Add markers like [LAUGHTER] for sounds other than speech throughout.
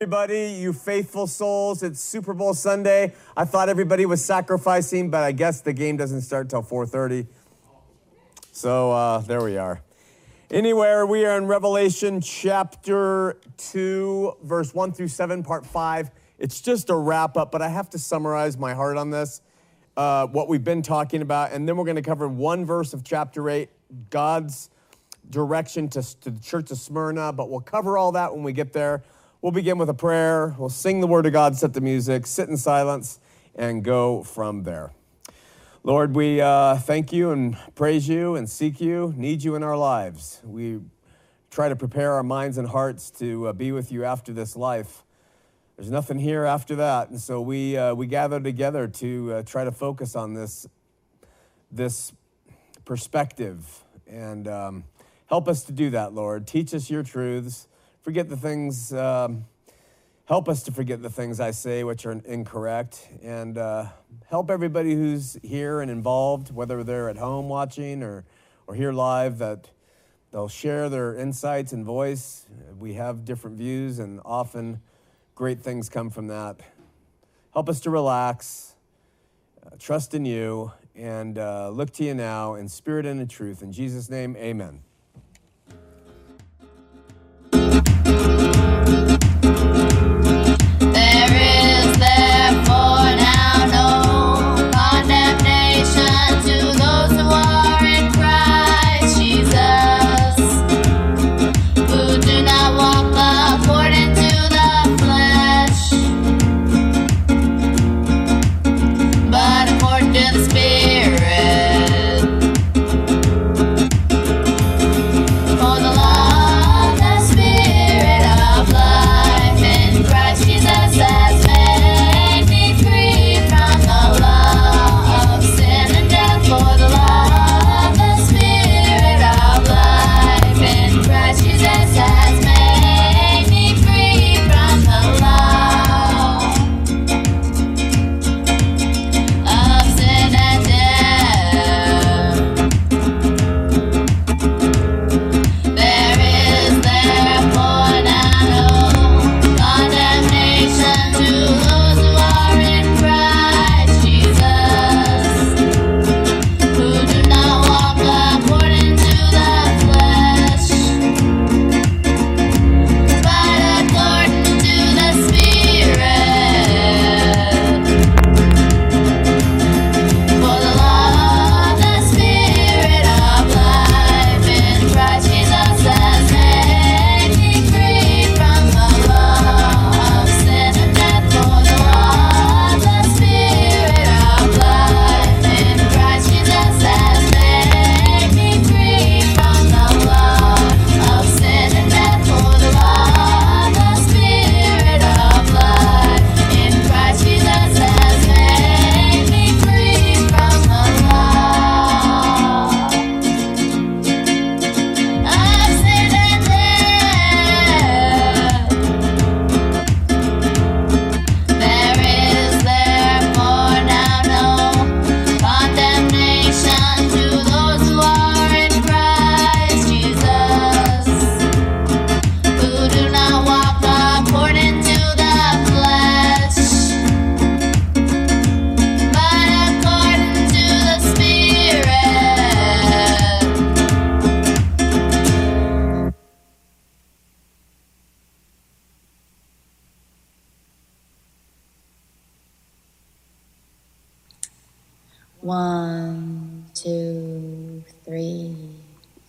Everybody, you faithful souls, it's Super Bowl Sunday. I thought everybody was sacrificing, but I guess the game doesn't start till 4:30. So uh, there we are. Anywhere, we are in Revelation chapter 2, verse 1 through 7, part 5. It's just a wrap up, but I have to summarize my heart on this, uh, what we've been talking about, and then we're going to cover one verse of chapter 8, God's direction to, to the church of Smyrna, but we'll cover all that when we get there. We'll begin with a prayer, we'll sing the word of God, set the music, sit in silence, and go from there. Lord, we uh, thank you and praise you and seek you, need you in our lives. We try to prepare our minds and hearts to uh, be with you after this life. There's nothing here after that, and so we uh, we gather together to uh, try to focus on this this perspective and um, help us to do that, Lord. Teach us your truths. Forget the things. Um, help us to forget the things I say which are incorrect, and uh, help everybody who's here and involved, whether they're at home watching or, or here live, that they'll share their insights and voice. We have different views, and often great things come from that. Help us to relax, uh, trust in you, and uh, look to you now in spirit and in truth. In Jesus' name, amen.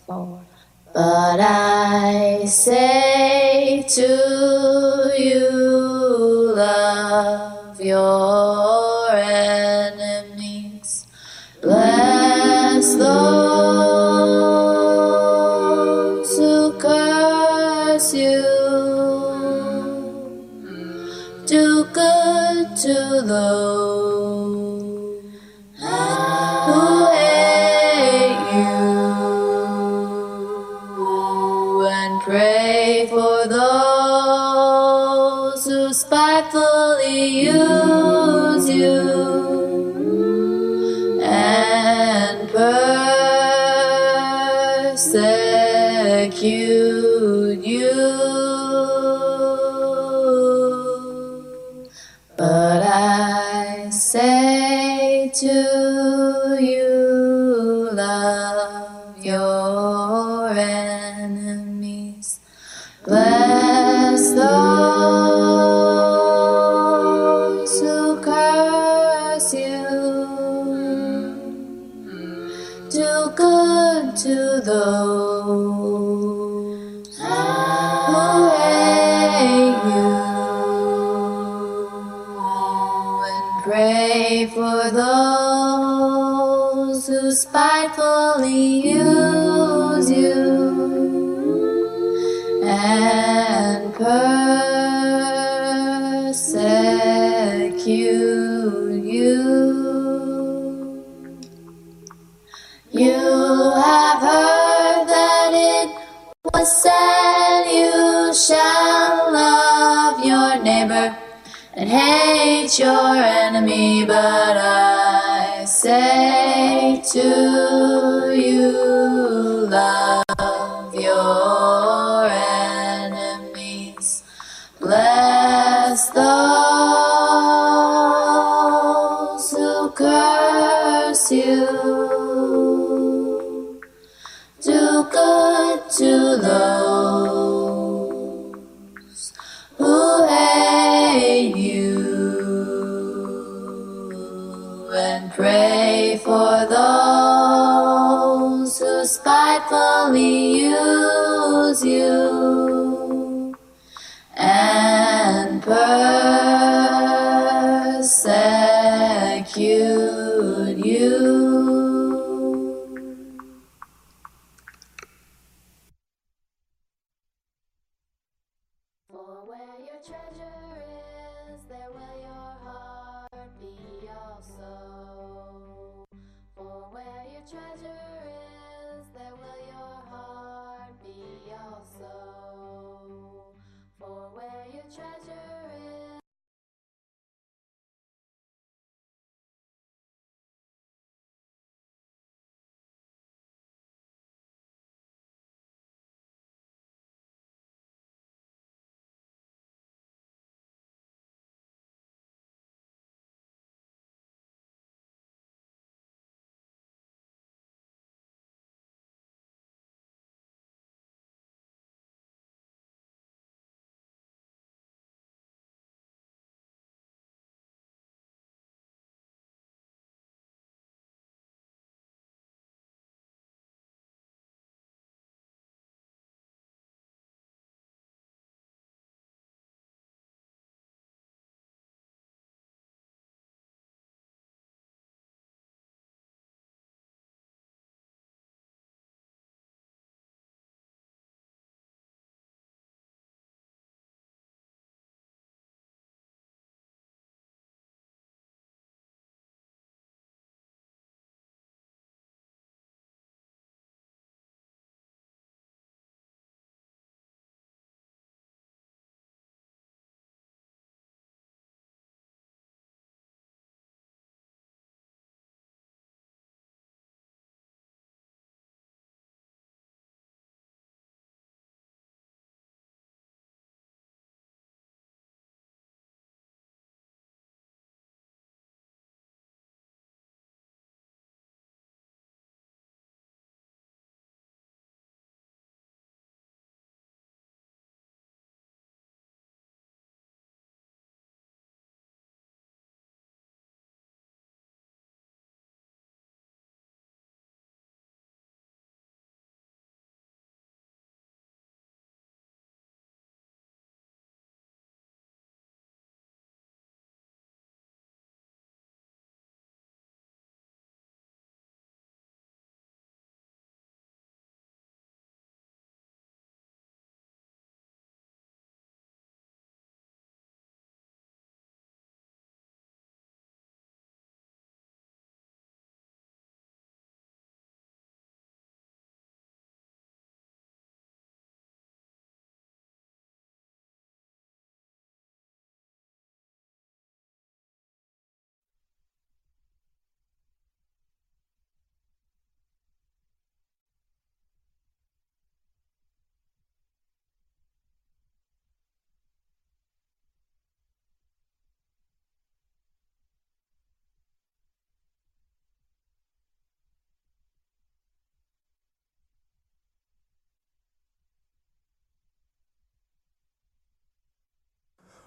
Persecute you. Good to those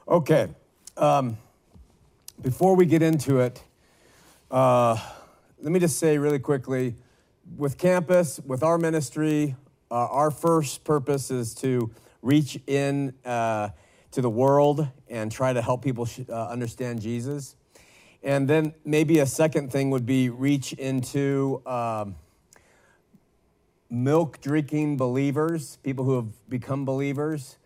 Okay. Um, before we get into it, uh, let me just say really quickly with campus, with our ministry, uh, our first purpose is to reach in uh, to the world and try to help people sh- uh, understand Jesus. And then maybe a second thing would be reach into um, milk drinking believers, people who have become believers,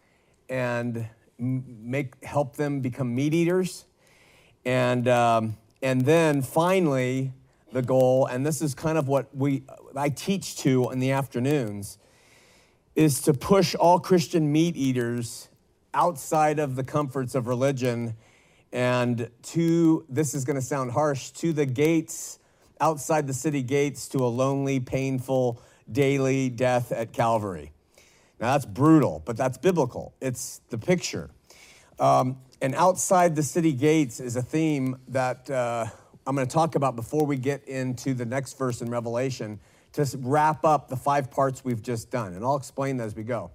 and make help them become meat eaters. And um, and then finally, the goal, and this is kind of what we I teach to in the afternoons, is to push all Christian meat eaters outside of the comforts of religion and to this is going to sound harsh to the gates outside the city gates to a lonely painful daily death at calvary now that's brutal but that's biblical. It's the picture. Um, and outside the city gates is a theme that uh, i'm going to talk about before we get into the next verse in revelation to wrap up the five parts we've just done and i'll explain that as we go.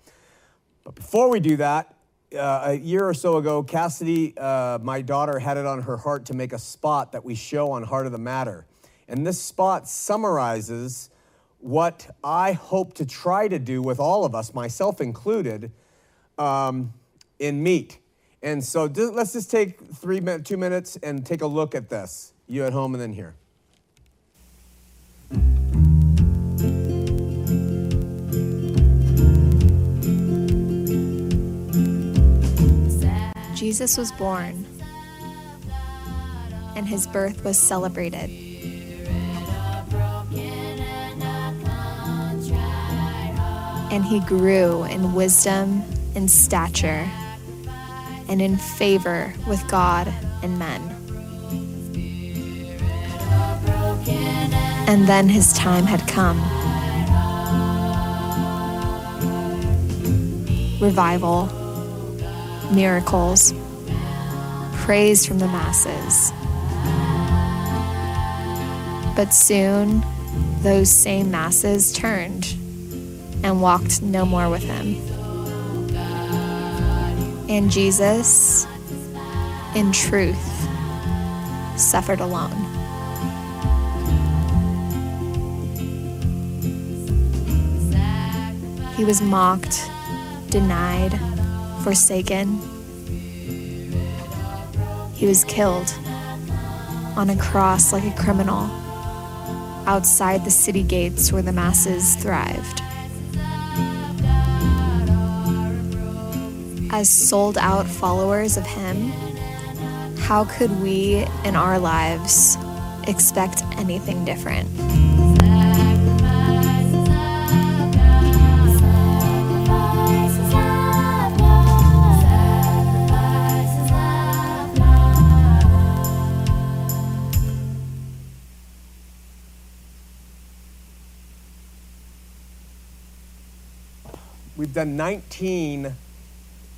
But before we do that uh, a year or so ago, Cassidy, uh, my daughter, had it on her heart to make a spot that we show on Heart of the Matter. And this spot summarizes what I hope to try to do with all of us, myself included, um, in meat. And so let's just take three, two minutes and take a look at this. You at home and then here. Jesus was born, and his birth was celebrated. And he grew in wisdom and stature and in favor with God and men. And then his time had come. Revival miracles, praise from the masses. But soon, those same masses turned and walked no more with him. And Jesus, in truth, suffered alone. He was mocked, denied, forsaken. He was killed on a cross like a criminal outside the city gates where the masses thrived. As sold out followers of Him, how could we in our lives expect anything different? We've done 19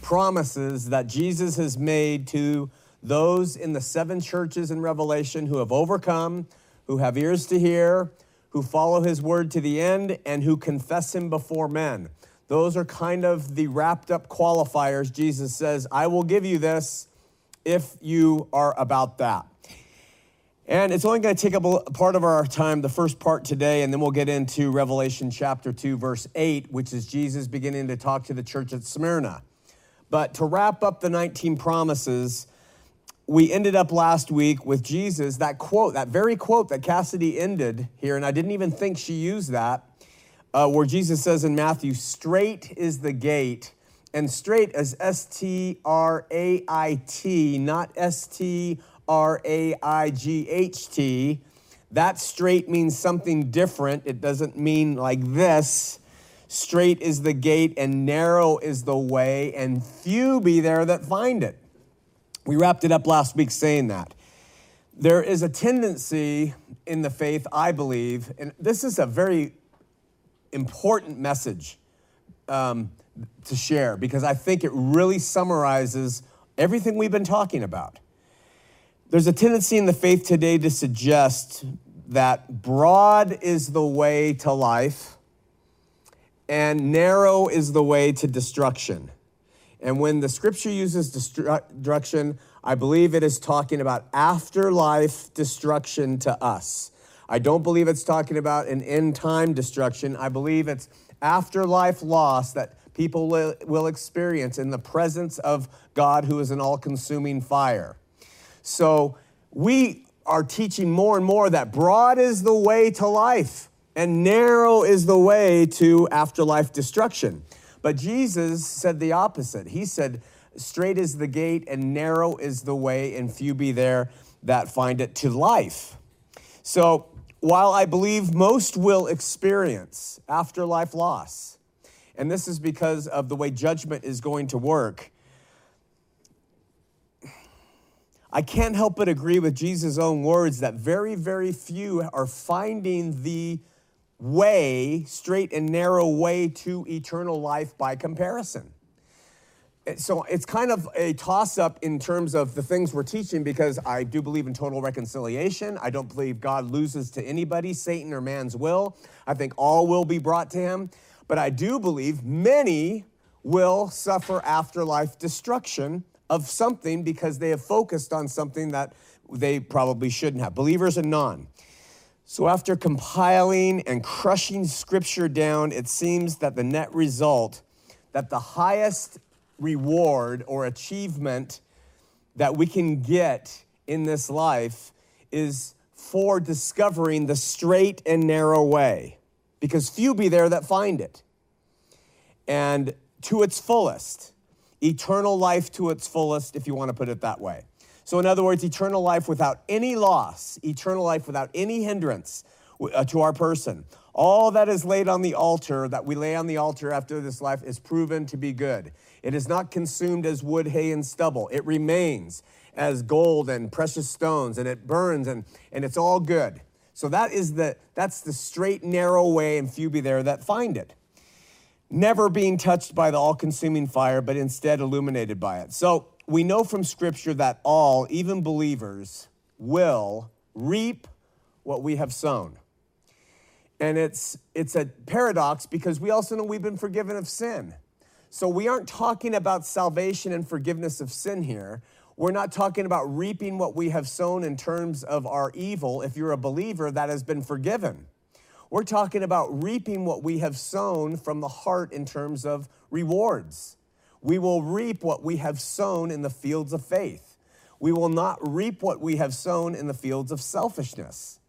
promises that Jesus has made to those in the seven churches in Revelation who have overcome, who have ears to hear, who follow his word to the end, and who confess him before men. Those are kind of the wrapped up qualifiers. Jesus says, I will give you this if you are about that. And it's only going to take up a part of our time, the first part today, and then we'll get into Revelation chapter 2, verse 8, which is Jesus beginning to talk to the church at Smyrna. But to wrap up the 19 promises, we ended up last week with Jesus, that quote, that very quote that Cassidy ended here, and I didn't even think she used that, uh, where Jesus says in Matthew, straight is the gate, and straight is S T R A I T, not S T R A I G H T. That straight means something different. It doesn't mean like this. Straight is the gate and narrow is the way, and few be there that find it. We wrapped it up last week saying that. There is a tendency in the faith, I believe, and this is a very important message um, to share because I think it really summarizes everything we've been talking about. There's a tendency in the faith today to suggest that broad is the way to life and narrow is the way to destruction. And when the scripture uses destruction, I believe it is talking about afterlife destruction to us. I don't believe it's talking about an end time destruction. I believe it's afterlife loss that people will, experience in the presence of God, who is an all consuming fire. So we are teaching more and more that broad is the way to life and narrow is the way to afterlife destruction. But Jesus said the opposite. He said, Straight is the gate and narrow is the way, and few be there that find it to life. So while I believe most will experience afterlife loss, and this is because of the way judgment is going to work, I can't help but agree with Jesus' own words that very, very few are finding the way, straight and narrow way to eternal life by comparison. So it's kind of a toss up in terms of the things we're teaching because I do believe in total reconciliation. I don't believe God loses to anybody, Satan or man's will. I think all will be brought to him. But I do believe many will suffer afterlife destruction of something because they have focused on something that they probably shouldn't have, believers and non. So, after compiling and crushing scripture down, it seems that the net result, that the highest reward or achievement that we can get in this life is for discovering the straight and narrow way, because few be there that find it. And to its fullest, eternal life to its fullest, if you want to put it that way. So, in other words, eternal life without any loss, eternal life without any hindrance uh, to our person. All that is laid on the altar, that we lay on the altar after this life, is proven to be good. It is not consumed as wood, hay, and stubble. It remains as gold and precious stones, and it burns, and, and it's all good. So that is the that's the straight, narrow way, and few be there that find it. Never being touched by the all-consuming fire, but instead illuminated by it. So we know from Scripture that all, even believers, will reap what we have sown. And it's, it's a paradox because we also know we've been forgiven of sin. So we aren't talking about salvation and forgiveness of sin here. We're not talking about reaping what we have sown in terms of our evil. If you're a believer, that has been forgiven. We're talking about reaping what we have sown from the heart in terms of rewards we will reap what we have sown in the fields of faith. We will not reap what we have sown in the fields of selfishness.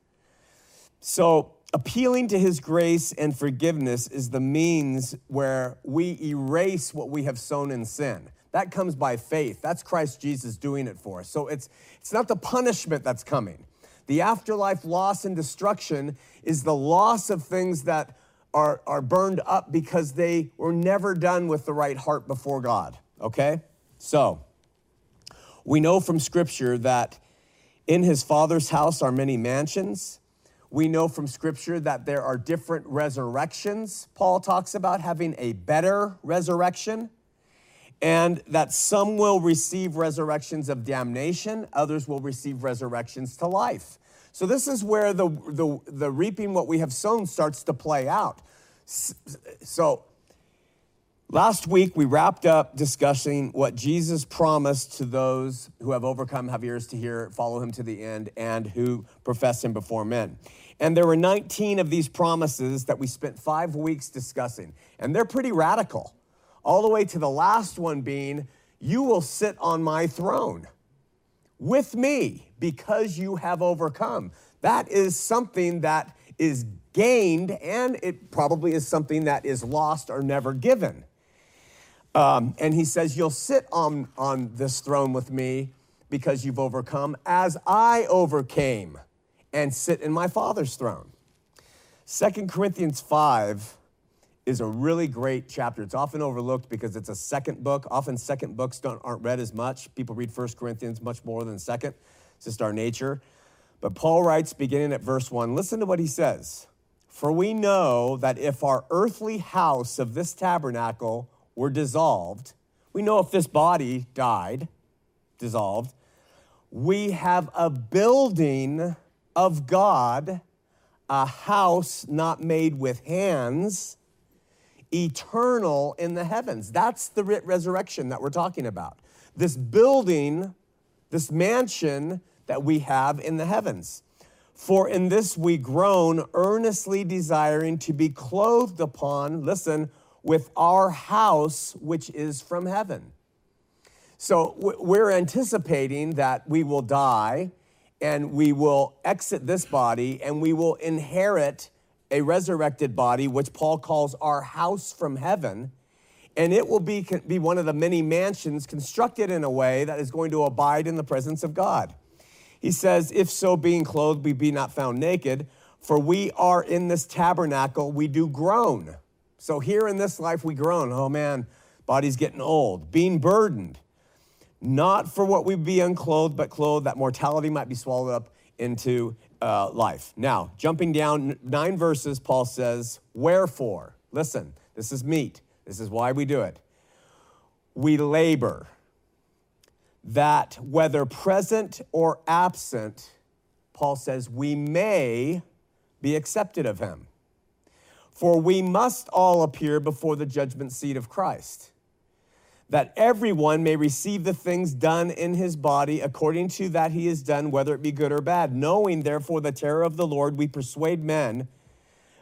So, appealing to his grace and forgiveness is the means where we erase what we have sown in sin. That comes by faith. That's Christ Jesus doing it for us. So, it's, it's not the punishment that's coming. The afterlife loss and destruction is the loss of things that are, are burned up because they were never done with the right heart before God. Okay? So, we know from Scripture that in his Father's house are many mansions. We know from Scripture that there are different resurrections. Paul talks about having a better resurrection, and that some will receive resurrections of damnation, others will receive resurrections to life. So this is where the, the, the reaping what we have sown starts to play out. So last week we wrapped up discussing what Jesus promised to those who have overcome, have ears to hear, follow him to the end, and who profess him before men. And there were 19 of these promises that we spent five weeks discussing. And they're pretty radical, all the way to the last one being, You will sit on my throne with me because you have overcome. That is something that is gained, and it probably is something that is lost or never given. Um, and he says, You'll sit on, on this throne with me because you've overcome, as I overcame and sit in my Father's throne. Second Corinthians 5 is a really great chapter. It's often overlooked because it's a second book. Often second books don't, aren't read as much. People read First Corinthians much more than second. It's just our nature. But Paul writes, beginning at verse 1, listen to what he says. For we know that if our earthly house of this tabernacle were dissolved, we know if this body died, dissolved, we have a building of God, a house not made with hands, eternal in the heavens. That's the resurrection that we're talking about. This building, this mansion that we have in the heavens. For in this we groan, earnestly desiring to be clothed upon, listen, with our house which is from heaven. So we're anticipating that we will die and we will exit this body and we will inherit a resurrected body, which Paul calls our house from heaven. And it will be, be one of the many mansions constructed in a way that is going to abide in the presence of God. He says, If so, being clothed, we be not found naked, for we are in this tabernacle, we do groan. So here in this life, we groan. Oh man, body's getting old, being burdened not for what we be unclothed, but clothed, that mortality might be swallowed up into uh, life. Now, jumping down nine verses, Paul says, Wherefore, listen, this is meat. This is why we do it. We labor that whether present or absent, Paul says, we may be accepted of him. For we must all appear before the judgment seat of Christ that everyone may receive the things done in his body according to that he has done, whether it be good or bad. Knowing therefore the terror of the Lord, we persuade men,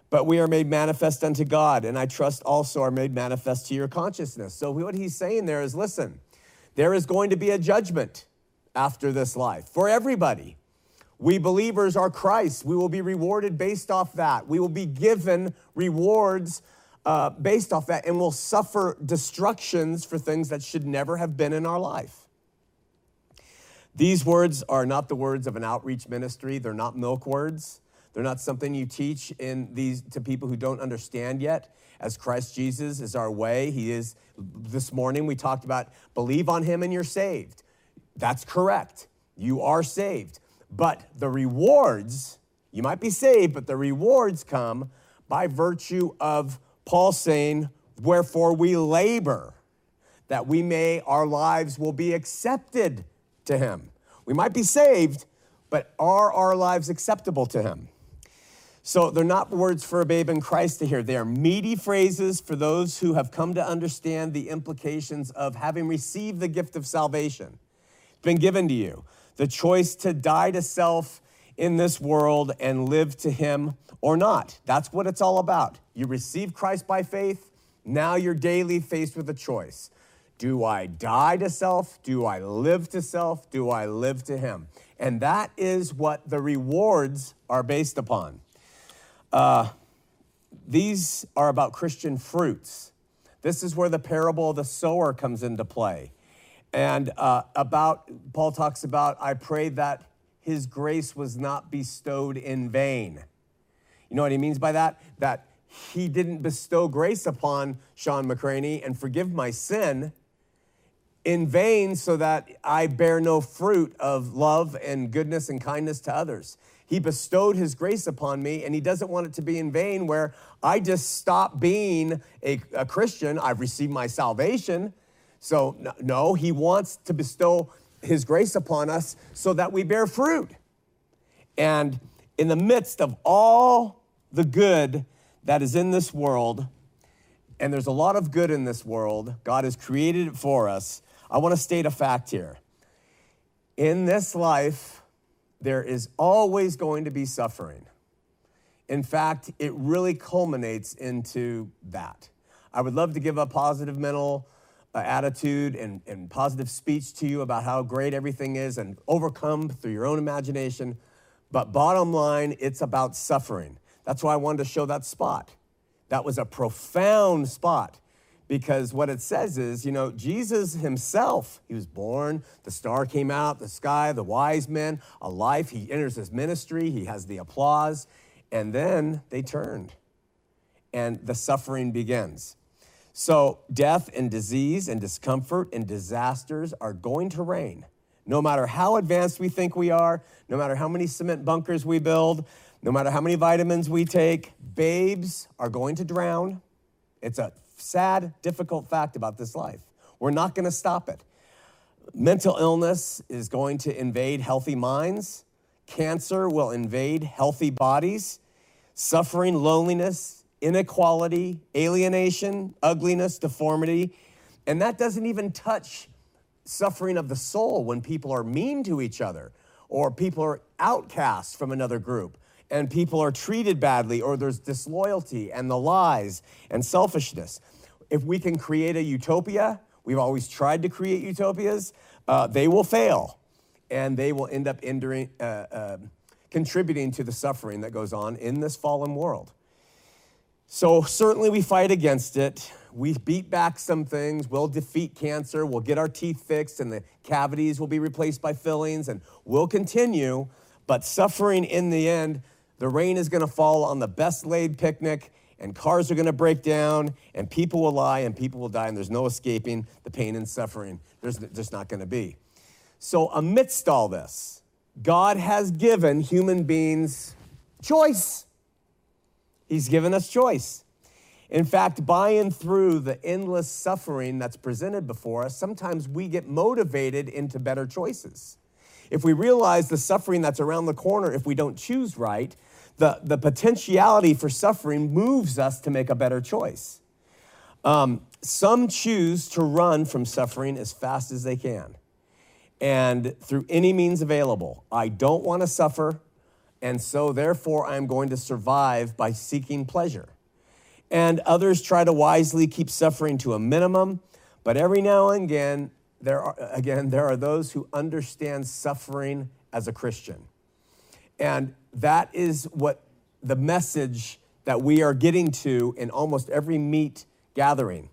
but we are made manifest unto God, and I trust also are made manifest to your consciousness. So, what he's saying there is listen, there is going to be a judgment after this life for everybody. We believers are Christ. We will be rewarded based off that. We will be given rewards uh, based off that and will suffer destructions for things that should never have been in our life. These words are not the words of an outreach ministry, they're not milk words. They're not something you teach in these to people who don't understand yet. As Christ Jesus is our way, He is. This morning we talked about believe on Him and you're saved. That's correct. You are saved. But the rewards, you might be saved, but the rewards come by virtue of Paul saying, Wherefore we labor, that we may, our lives will be accepted to him. We might be saved, but are our lives acceptable to him? So they're not words for a babe in Christ to hear. They are meaty phrases for those who have come to understand the implications of having received the gift of salvation. It's been given to you. The choice to die to self in this world and live to Him or not. That's what it's all about. You receive Christ by faith, now you're daily faced with a choice. Do I die to self? Do I live to self? Do I live to Him? And that is what the rewards are based upon. Uh, these are about Christian fruits. This is where the parable of the sower comes into play. And uh, about, Paul talks about, I pray that his grace was not bestowed in vain. You know what he means by that? That he didn't bestow grace upon Sean McCraney and forgive my sin in vain so that I bear no fruit of love and goodness and kindness to others. He bestowed his grace upon me, and he doesn't want it to be in vain where I just stop being a, a Christian. I've received my salvation. So, no, he wants to bestow his grace upon us so that we bear fruit. And in the midst of all the good that is in this world, and there's a lot of good in this world, God has created it for us. I want to state a fact here. In this life, there is always going to be suffering. In fact, it really culminates into that. I would love to give a positive mental attitude and, and positive speech to you about how great everything is and overcome through your own imagination. But bottom line, it's about suffering. That's why I wanted to show that spot. That was a profound spot because what it says is, you know, Jesus himself, he was born, the star came out, the sky, the wise men, a life, he enters his ministry, he has the applause, and then they turned and the suffering begins. So, death and disease and discomfort and disasters are going to reign. No matter how advanced we think we are, no matter how many cement bunkers we build, no matter how many vitamins we take, babes are going to drown. It's a sad, difficult fact about this life. We're not going to stop it. Mental illness is going to invade healthy minds. Cancer will invade healthy bodies. Suffering, loneliness, inequality, alienation, ugliness, deformity. And that doesn't even touch suffering of the soul when people are mean to each other or people are outcast from another group, and people are treated badly, or there's disloyalty and the lies and selfishness. If we can create a utopia, we've always tried to create utopias, uh, they will fail and they will end up enduring, uh, uh, contributing to the suffering that goes on in this fallen world. So, certainly, we fight against it. We beat back some things. We'll defeat cancer. We'll get our teeth fixed, and the cavities will be replaced by fillings, and we'll continue. But suffering in the end, the rain is going to fall on the best laid picnic, and cars are going to break down, and people will lie, and people will die, and there's no escaping the pain and suffering. There's just not going to be. So, amidst all this, God has given human beings choice. He's given us choice. In fact, by and through the endless suffering that's presented before us, sometimes we get motivated into better choices. If we realize the suffering that's around the corner, if we don't choose right, the, the potentiality for suffering moves us to make a better choice. Um, some choose to run from suffering as fast as they can and through any means available. I don't want to suffer. And so, therefore, I'm going to survive by seeking pleasure. And others try to wisely keep suffering to a minimum. But every now and again, there are, again, there are those who understand suffering as a Christian. And that is what the message that we are getting to in almost every meet gathering.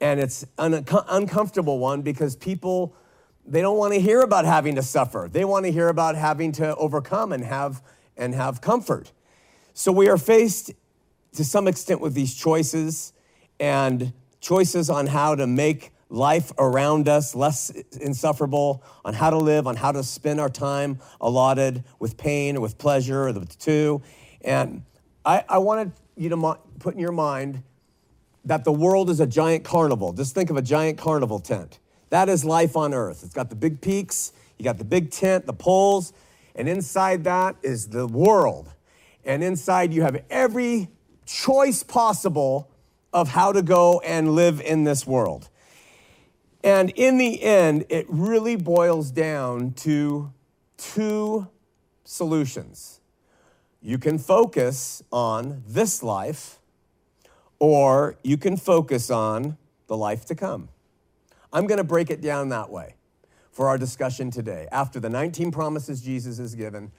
And it's an uncomfortable one because people they don't want to hear about having to suffer. They want to hear about having to overcome and have and have comfort. So we are faced to some extent with these choices and choices on how to make life around us less insufferable, on how to live, on how to spend our time allotted with pain or with pleasure or the two. And I, I wanted you to put in your mind that the world is a giant carnival. Just think of a giant carnival tent. That is life on earth. It's got the big peaks, you got the big tent, the poles, and inside that is the world. And inside you have every choice possible of how to go and live in this world. And in the end, it really boils down to two solutions. You can focus on this life, or you can focus on the life to come. I'm going to break it down that way for our discussion today. After the 19 promises Jesus has given,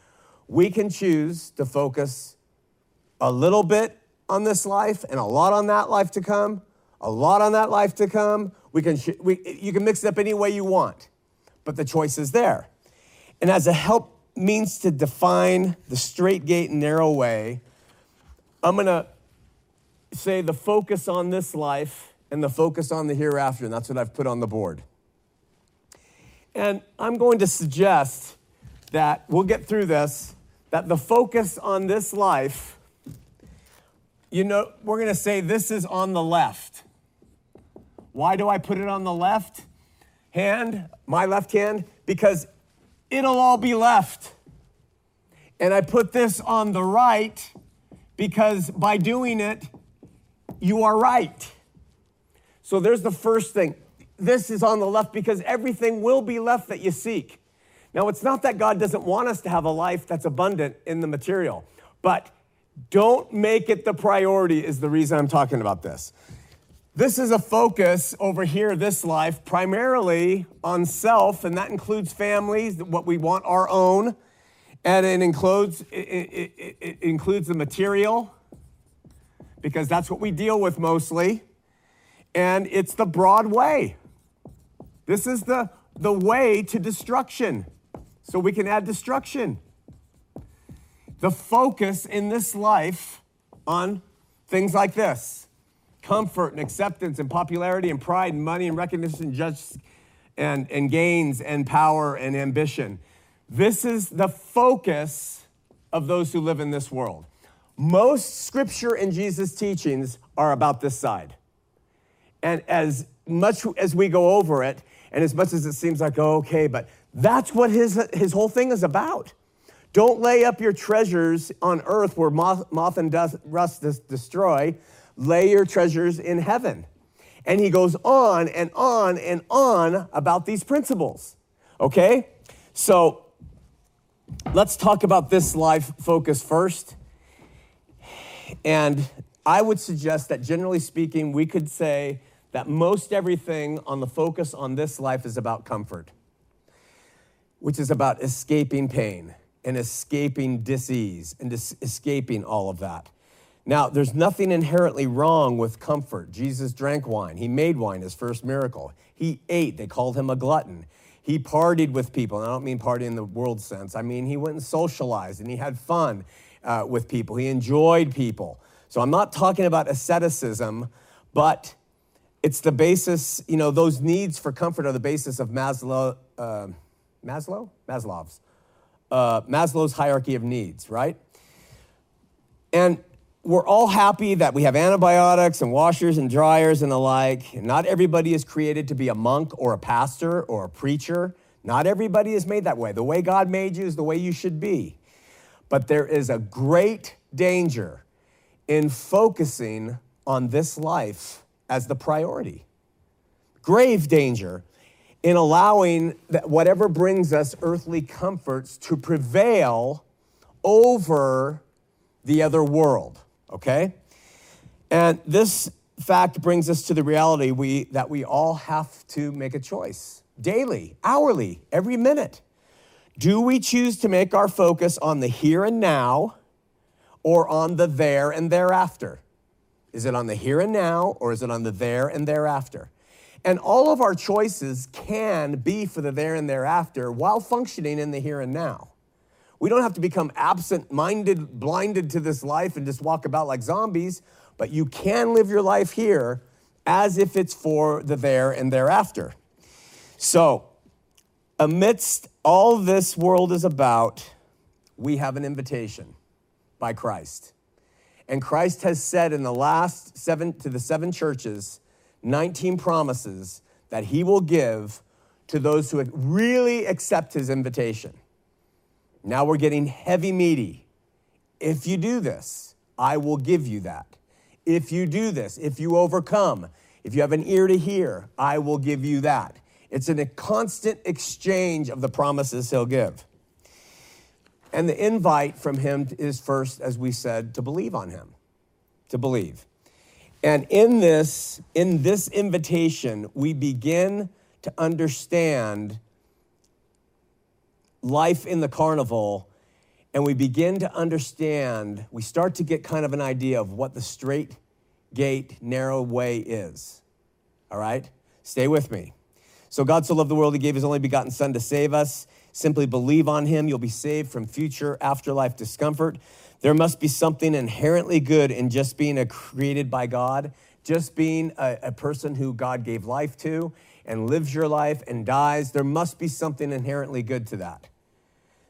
we can choose to focus a little bit on this life and a lot on that life to come, a lot on that life to come. We can, we, you can mix it up any way you want, but the choice is there. And as a help means to define the straight gate and narrow way, I'm going to say the focus on this life and the focus on the hereafter, and that's what I've put on the board. And I'm going to suggest that we'll get through this, that the focus on this life, you know, we're going to say this is on the left. Why do I put it on the left hand, my left hand? Because it'll all be left. And I put this on the right because by doing it, you are right. So there's the first thing. This is on the left because everything will be left that you seek. Now, it's not that God doesn't want us to have a life that's abundant in the material, but don't make it the priority, is the reason I'm talking about this. This is a focus over here, this life, primarily on self, and that includes families, what we want our own, and it includes, it, it, it, includes the material, because that's what we deal with mostly and it's the broad way. This is the, the way to destruction. So we can add destruction. The focus in this life on things like this comfort and acceptance and popularity and pride and money and recognition just and, and gains and power and ambition. This is the focus of those who live in this world. Most scripture and Jesus' teachings are about this side. And as much as we go over it, and as much as it seems like, oh, okay, but that's what his, his whole thing is about. Don't lay up your treasures on earth where moth, moth and dust, rust destroy. Lay your treasures in heaven. And he goes on and on and on about these principles. Okay? So let's talk about this life focus first. And I would suggest that generally speaking, we could say that most everything on the focus on this life is about comfort, which is about escaping pain and escaping disease and es- escaping all of that. Now, there's nothing inherently wrong with comfort. Jesus drank wine. He made wine, his first miracle. He ate. They called him a glutton. He partied with people. And I don't mean party in the world sense. I mean, he went and socialized and he had fun uh, with people. He enjoyed people. So I'm not talking about asceticism, but it's the basis, you know, those needs for comfort are the basis of Maslow, uh, Maslow? Maslow's. Uh, Maslow's hierarchy of needs, right? And we're all happy that we have antibiotics and washers and dryers and the like. Not everybody is created to be a monk or a pastor or a preacher. Not everybody is made that way. The way God made you is the way you should be. But there is a great danger in focusing on this life as the priority. Grave danger in allowing that whatever brings us earthly comforts to prevail over the other world okay? And this fact brings us to the reality we, that we all have to make a choice daily, hourly, every minute. Do we choose to make our focus on the here and now or on the there and thereafter? Is it on the here and now or is it on the there and thereafter? And all of our choices can be for the there and thereafter while functioning in the here and now. We don't have to become absent minded, blinded to this life and just walk about like zombies, but you can live your life here as if it's for the there and thereafter. So, amidst all this world is about, we have an invitation by Christ. And Christ has said in the last seven to the seven churches, 19 promises that he will give to those who really accept his invitation. Now we're getting heavy meaty. If you do this, I will give you that. If you do this, if you overcome, if you have an ear to hear, I will give you that. It's in a constant exchange of the promises he'll give. And the invite from him is first, as we said, to believe on him, to believe. And in this, in this invitation, we begin to understand life in the carnival and we begin to understand, we start to get kind of an idea of what the straight gate, narrow way is. All right? Stay with me. So, God so loved the world, He gave His only begotten Son to save us. Simply believe on Him, you'll be saved from future afterlife discomfort. There must be something inherently good in just being a created by God, just being a, a person who God gave life to and lives your life and dies. There must be something inherently good to that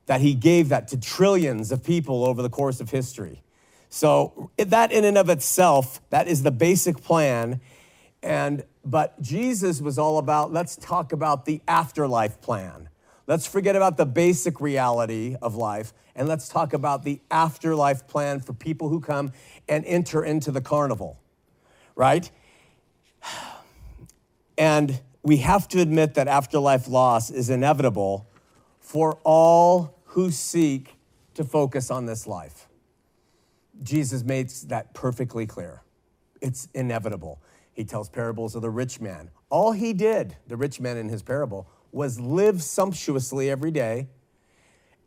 that he gave that to trillions of people over the course of history. So that in and of itself, that is the basic plan. And but Jesus was all about let's talk about the afterlife plan. Let's forget about the basic reality of life and let's talk about the afterlife plan for people who come and enter into the carnival. Right? And we have to admit that afterlife loss is inevitable for all who seek to focus on this life. Jesus makes that perfectly clear. It's inevitable. He tells parables of the rich man. All he did, the rich man in his parable, was live sumptuously every day.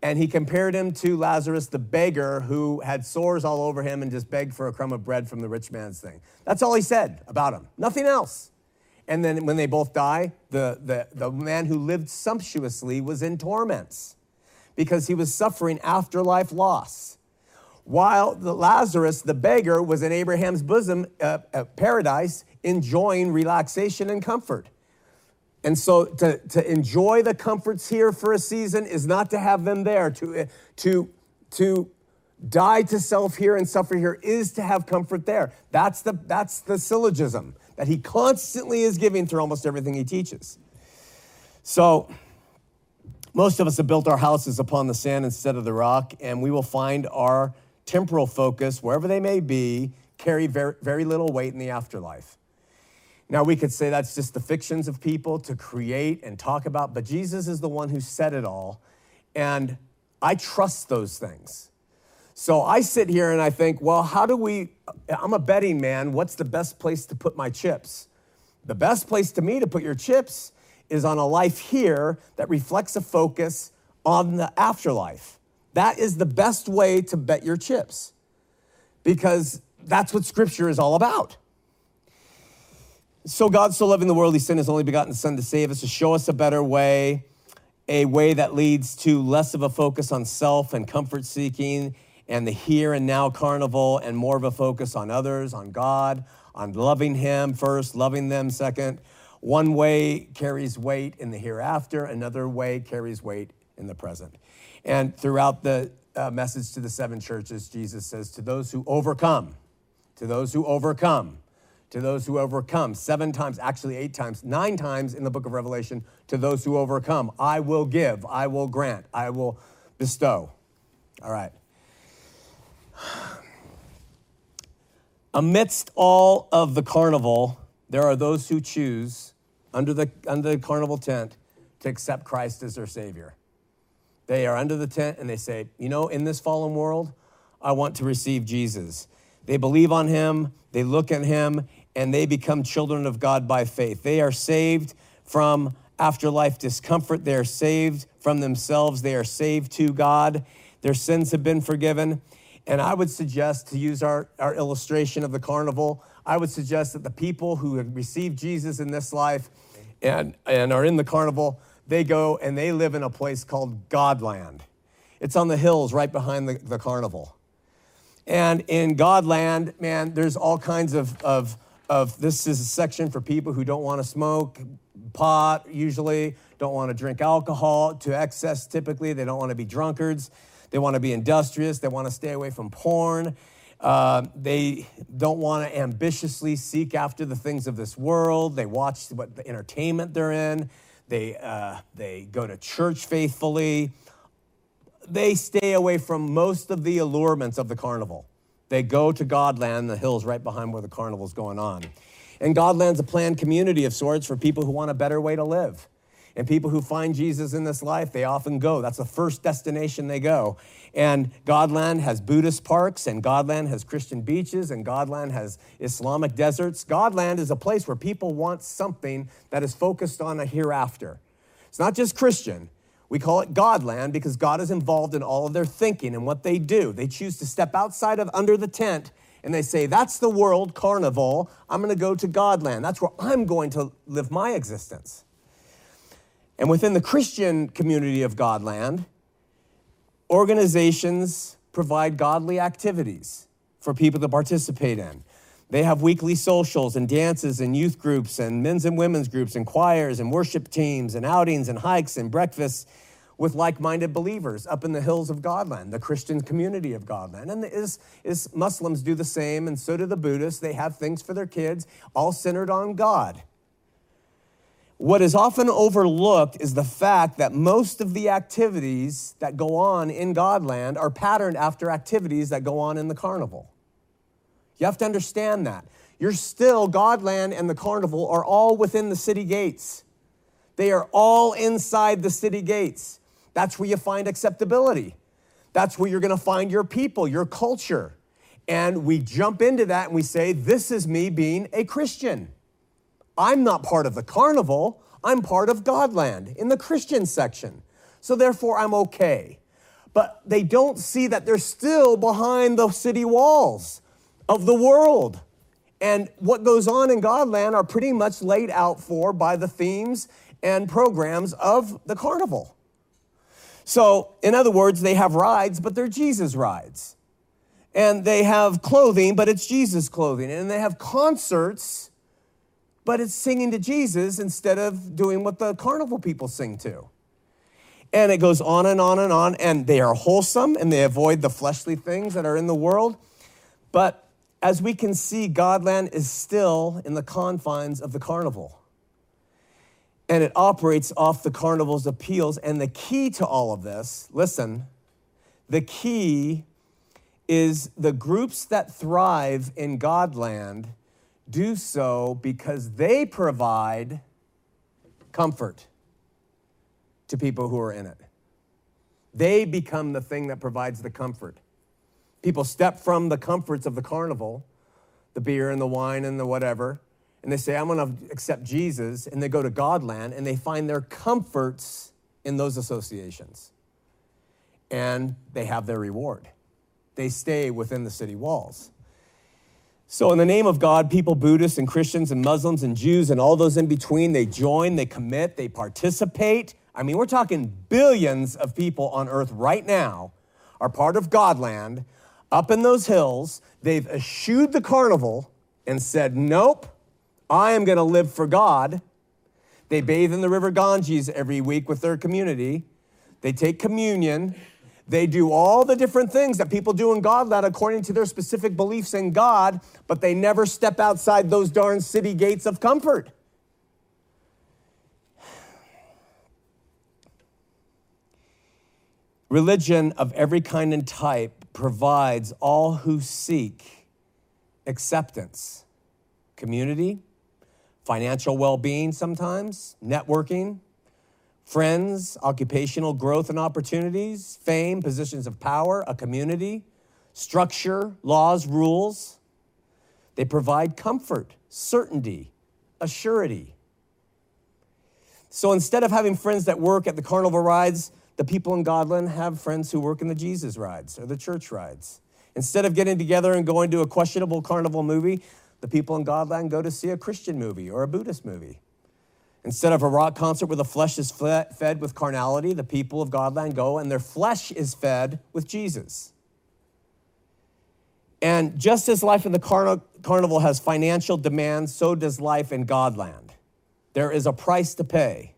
And he compared him to Lazarus, the beggar who had sores all over him and just begged for a crumb of bread from the rich man's thing. That's all he said about him, nothing else. And then when they both die, the, the, the man who lived sumptuously was in torments because he was suffering afterlife loss. While the Lazarus, the beggar, was in Abraham's bosom, uh, uh, paradise, enjoying relaxation and comfort. And so to, to enjoy the comforts here for a season is not to have them there. To, to, to die to self here and suffer here is to have comfort there. That's the, that's the syllogism that he constantly is giving through almost everything he teaches. So, most of us have built our houses upon the sand instead of the rock, and we will find our temporal focus, wherever they may be, carry very, very little weight in the afterlife. Now, we could say that's just the fictions of people to create and talk about, but Jesus is the one who said it all. And I trust those things. So I sit here and I think, well, how do we? I'm a betting man. What's the best place to put my chips? The best place to me to put your chips is on a life here that reflects a focus on the afterlife. That is the best way to bet your chips because that's what scripture is all about. So God so loving the world, he sent his only begotten son to save us, to show us a better way, a way that leads to less of a focus on self and comfort seeking and the here and now carnival and more of a focus on others, on God, on loving him first, loving them second. One way carries weight in the hereafter, another way carries weight in the present. And throughout the uh, message to the seven churches, Jesus says, To those who overcome, to those who overcome, to those who overcome, seven times, actually eight times, nine times in the book of Revelation, to those who overcome, I will give, I will grant, I will bestow. All right. [SIGHS] Amidst all of the carnival, there are those who choose under the, under the carnival tent to accept Christ as their Savior. They are under the tent and they say, You know, in this fallen world, I want to receive Jesus. They believe on Him, they look at Him, and they become children of God by faith. They are saved from afterlife discomfort, they are saved from themselves, they are saved to God. Their sins have been forgiven. And I would suggest, to use our, our illustration of the carnival, I would suggest that the people who have received Jesus in this life and, and are in the carnival, they go and they live in a place called Godland. It's on the hills right behind the, the carnival. And in Godland, man, there's all kinds of, of, of this is a section for people who don't want to smoke pot, usually, don't want to drink alcohol to excess, typically. They don't want to be drunkards. They want to be industrious. They want to stay away from porn. Uh, they don't want to ambitiously seek after the things of this world. They watch what the entertainment they're in. They, uh, they go to church faithfully. They stay away from most of the allurements of the carnival. They go to Godland, the hills right behind where the carnival's going on. And Godland's a planned community of sorts for people who want a better way to live. And people who find Jesus in this life, they often go. That's the first destination they go. And Godland has Buddhist parks, and Godland has Christian beaches, and Godland has Islamic deserts. Godland is a place where people want something that is focused on a hereafter. It's not just Christian. We call it Godland because God is involved in all of their thinking and what they do. They choose to step outside of under the tent and they say, That's the world carnival. I'm going to go to Godland. That's where I'm going to live my existence. And within the Christian community of Godland, organizations provide godly activities for people to participate in. They have weekly socials and dances and youth groups and men's and women's groups and choirs and worship teams and outings and hikes and breakfasts with like-minded believers up in the hills of Godland, the Christian community of Godland. And is, is Muslims do the same, and so do the Buddhists. They have things for their kids, all centered on God. What is often overlooked is the fact that most of the activities that go on in Godland are patterned after activities that go on in the carnival. You have to understand that. You're still, Godland and the carnival are all within the city gates. They are all inside the city gates. That's where you find acceptability. That's where you're going to find your people, your culture. And we jump into that and we say, This is me being a Christian. I'm not part of the carnival, I'm part of Godland in the Christian section. So therefore, I'm okay. But they don't see that they're still behind the city walls of the world. And what goes on in Godland are pretty much laid out for by the themes and programs of the carnival. So, in other words, they have rides, but they're Jesus rides. And they have clothing, but it's Jesus clothing. And they have concerts but it's singing to Jesus instead of doing what the carnival people sing to. And it goes on and on and on, and they are wholesome and they avoid the fleshly things that are in the world. But as we can see, Godland is still in the confines of the carnival. And it operates off the carnival's appeals. And the key to all of this, listen, the key is the groups that thrive in Godland do so because they provide comfort to people who are in it. They become the thing that provides the comfort. People step from the comforts of the carnival, the beer and the wine and the whatever, and they say, I'm going to accept Jesus, and they go to Godland and they find their comforts in those associations. And they have their reward. They stay within the city walls. So, in the name of God, people, Buddhists and Christians and Muslims and Jews and all those in between, they join, they commit, they participate. I mean, we're talking billions of people on earth right now are part of Godland up in those hills. They've eschewed the carnival and said, Nope, I am going to live for God. They bathe in the river Ganges every week with their community. They take communion. They do all the different things that people do in Godland according to their specific beliefs in God, but they never step outside those darn city gates of comfort. Religion of every kind and type provides all who seek acceptance, community, financial well being sometimes, networking, friends, occupational growth and opportunities, fame, positions of power, a community, structure, laws, rules. They provide comfort, certainty, a surety. So instead of having friends that work at the carnival rides, the people in Godland have friends who work in the Jesus rides or the church rides. Instead of getting together and going to a questionable carnival movie, the people in Godland go to see a Christian movie or a Buddhist movie. Instead of a rock concert where the flesh is fed with carnality, the people of Godland go and their flesh is fed with Jesus. And just as life in the carn- carnival has financial demands, so does life in Godland. There is a price to pay.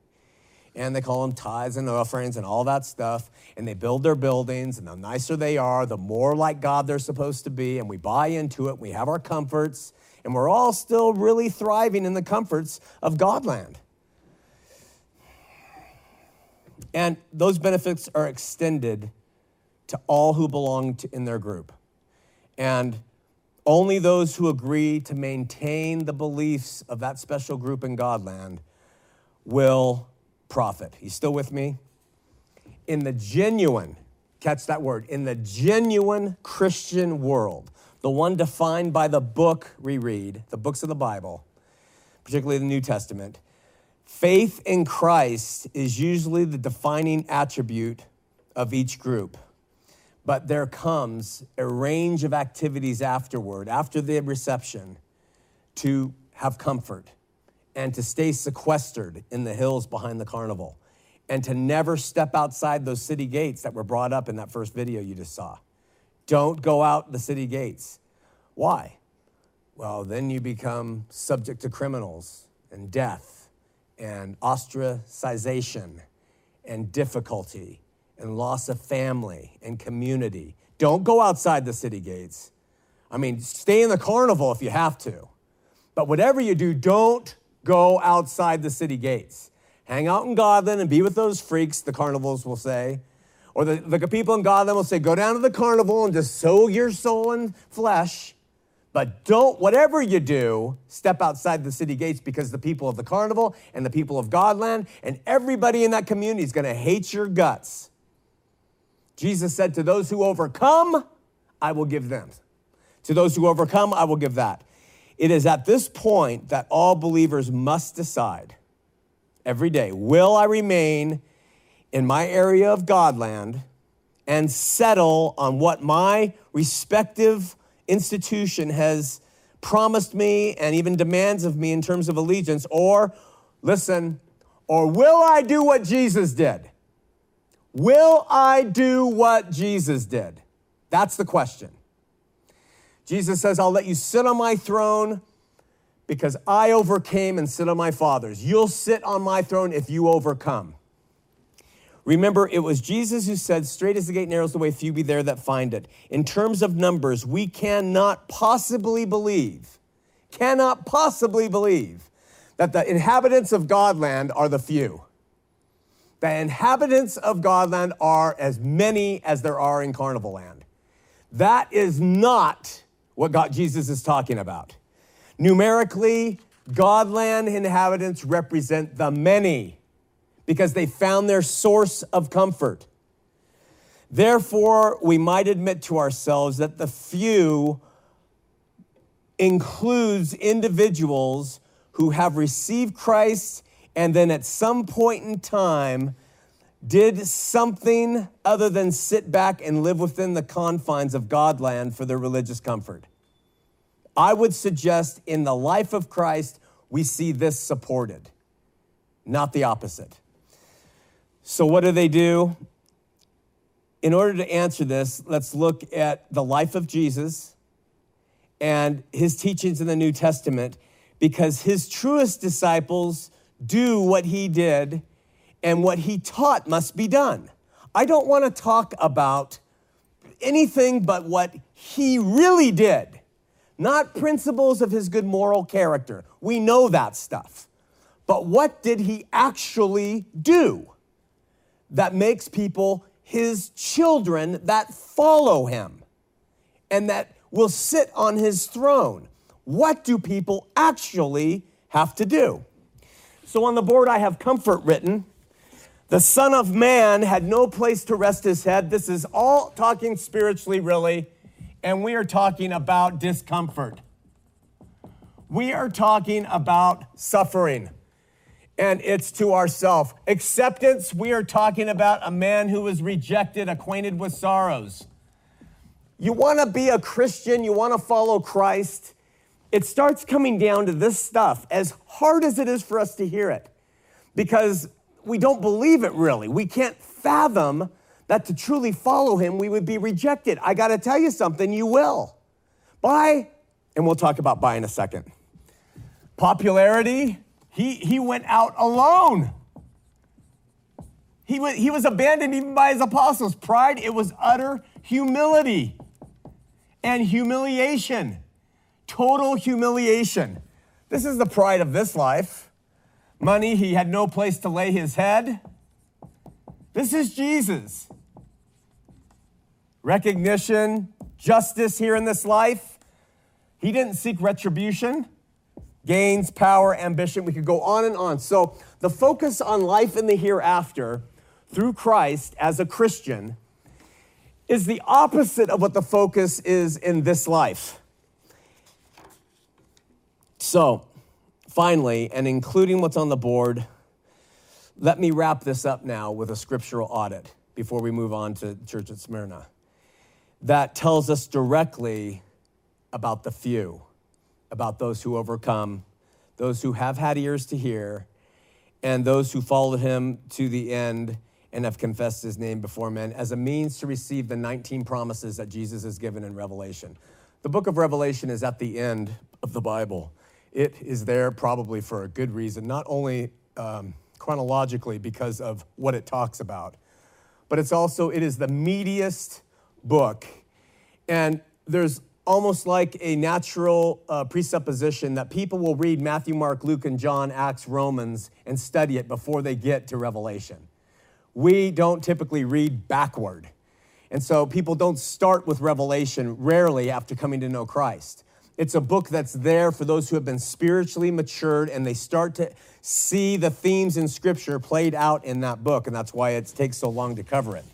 And they call them tithes and offerings and all that stuff. And they build their buildings, and the nicer they are, the more like God they're supposed to be. And we buy into it, we have our comforts, and we're all still really thriving in the comforts of Godland. And those benefits are extended to all who belong to, in their group. And only those who agree to maintain the beliefs of that special group in Godland will profit. You still with me? In the genuine, catch that word, in the genuine Christian world, the one defined by the book we read, the books of the Bible, particularly the New Testament, faith in Christ is usually the defining attribute of each group. But there comes a range of activities afterward, after the reception, to have comfort and to stay sequestered in the hills behind the carnival and to never step outside those city gates that were brought up in that first video you just saw. Don't go out the city gates. Why? Well, then you become subject to criminals and death and ostracization and difficulty and loss of family and community. Don't go outside the city gates. I mean, stay in the carnival if you have to. But whatever you do, don't go outside the city gates. Hang out in Godland and be with those freaks, the carnivals will say. Or the, the people in Godland will say, go down to the carnival and just sow your soul and flesh. But don't, whatever you do, step outside the city gates because the people of the carnival and the people of Godland and everybody in that community is going to hate your guts. Jesus said, To those who overcome, I will give them. To those who overcome, I will give that. It is at this point that all believers must decide every day will I remain in my area of Godland and settle on what my respective institution has promised me and even demands of me in terms of allegiance? Or, listen, or will I do what Jesus did? Will I do what Jesus did? That's the question. Jesus says, I'll let you sit on my throne because I overcame and sit on my Father's. You'll sit on my throne if you overcome. Remember, it was Jesus who said, Straight is the gate, narrow is the way, few be there that find it. In terms of numbers, we cannot possibly believe, cannot possibly believe that the inhabitants of Godland are the few. The inhabitants of Godland are as many as there are in Carnival Land. That is not what God, Jesus is talking about. Numerically, Godland inhabitants represent the many because they found their source of comfort. Therefore, we might admit to ourselves that the few includes individuals who have received Christ and then at some point in time did something other than sit back and live within the confines of Godland for their religious comfort. I would suggest in the life of Christ, we see this supported, not the opposite. So, what do they do? In order to answer this, let's look at the life of Jesus and his teachings in the New Testament because his truest disciples do what he did and what he taught must be done. I don't want to talk about anything but what he really did, not principles of his good moral character. We know that stuff. But what did he actually do that makes people his children that follow him and that will sit on his throne? What do people actually have to do? So on the board, I have comfort written. The Son of Man had no place to rest his head. This is all talking spiritually, really, and we are talking about discomfort. We are talking about suffering, and it's to ourself. Acceptance, we are talking about a man who was rejected, acquainted with sorrows. You want to be a Christian, you want to follow Christ. It starts coming down to this stuff, as hard as it is for us to hear it, because we don't believe it really. We can't fathom that to truly follow him, we would be rejected. I got to tell you something, you will. By, and we'll talk about by in a second. Popularity, he, he went out alone. He was, he was abandoned even by his apostles. Pride, it was utter humility and humiliation. Total humiliation. This is the pride of this life. Money, he had no place to lay his head. This is Jesus. Recognition, justice here in this life. He didn't seek retribution, gains, power, ambition. We could go on and on. So, the focus on life in the hereafter through Christ as a Christian is the opposite of what the focus is in this life. So, Finally, and including what's on the board, let me wrap this up now with a scriptural audit before we move on to church at Smyrna. That tells us directly about the few, about those who overcome, those who have had ears to hear, and those who followed him to the end and have confessed his name before men as a means to receive the 19 promises that Jesus has given in Revelation. The book of Revelation is at the end of the Bible it is there probably for a good reason, not only um, chronologically because of what it talks about, but it's also, it is the meatiest book. And there's almost like a natural uh, presupposition that people will read Matthew, Mark, Luke, and John, Acts, Romans, and study it before they get to Revelation. We don't typically read backward. And so people don't start with Revelation rarely after coming to know Christ. It's a book that's there for those who have been spiritually matured and they start to see the themes in Scripture played out in that book, and that's why it takes so long to cover it.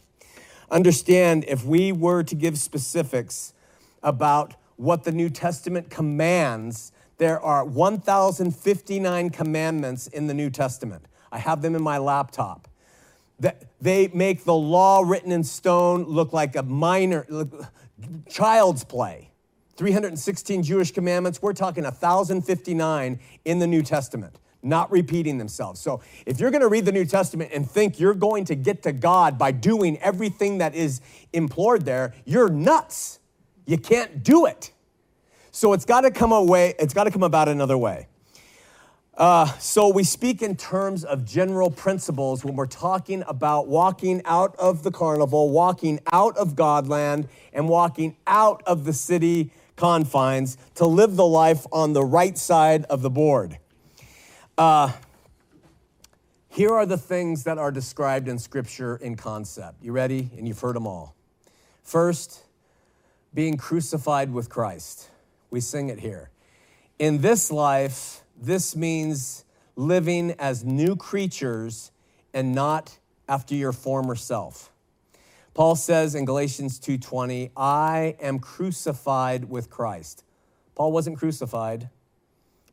Understand if we were to give specifics about what the New Testament commands, there are 1,059 commandments in the New Testament. I have them in my laptop. They make the law written in stone look like a minor, child's play. 316 Jewish commandments. We're talking 1,059 in the New Testament, not repeating themselves. So if you're going to read the New Testament and think you're going to get to God by doing everything that is implored there, you're nuts. You can't do it. So it's got to come away, it's got to come about another way. Uh, so we speak in terms of general principles when we're talking about walking out of the carnival, walking out of Godland, and walking out of the city confines to live the life on the right side of the board. Uh, here are the things that are described in Scripture in concept. You ready? And you've heard them all. First, being crucified with Christ. We sing it here. In this life, this means living as new creatures and not after your former self. Paul says in Galatians 2:20, "I am crucified with Christ." Paul wasn't crucified,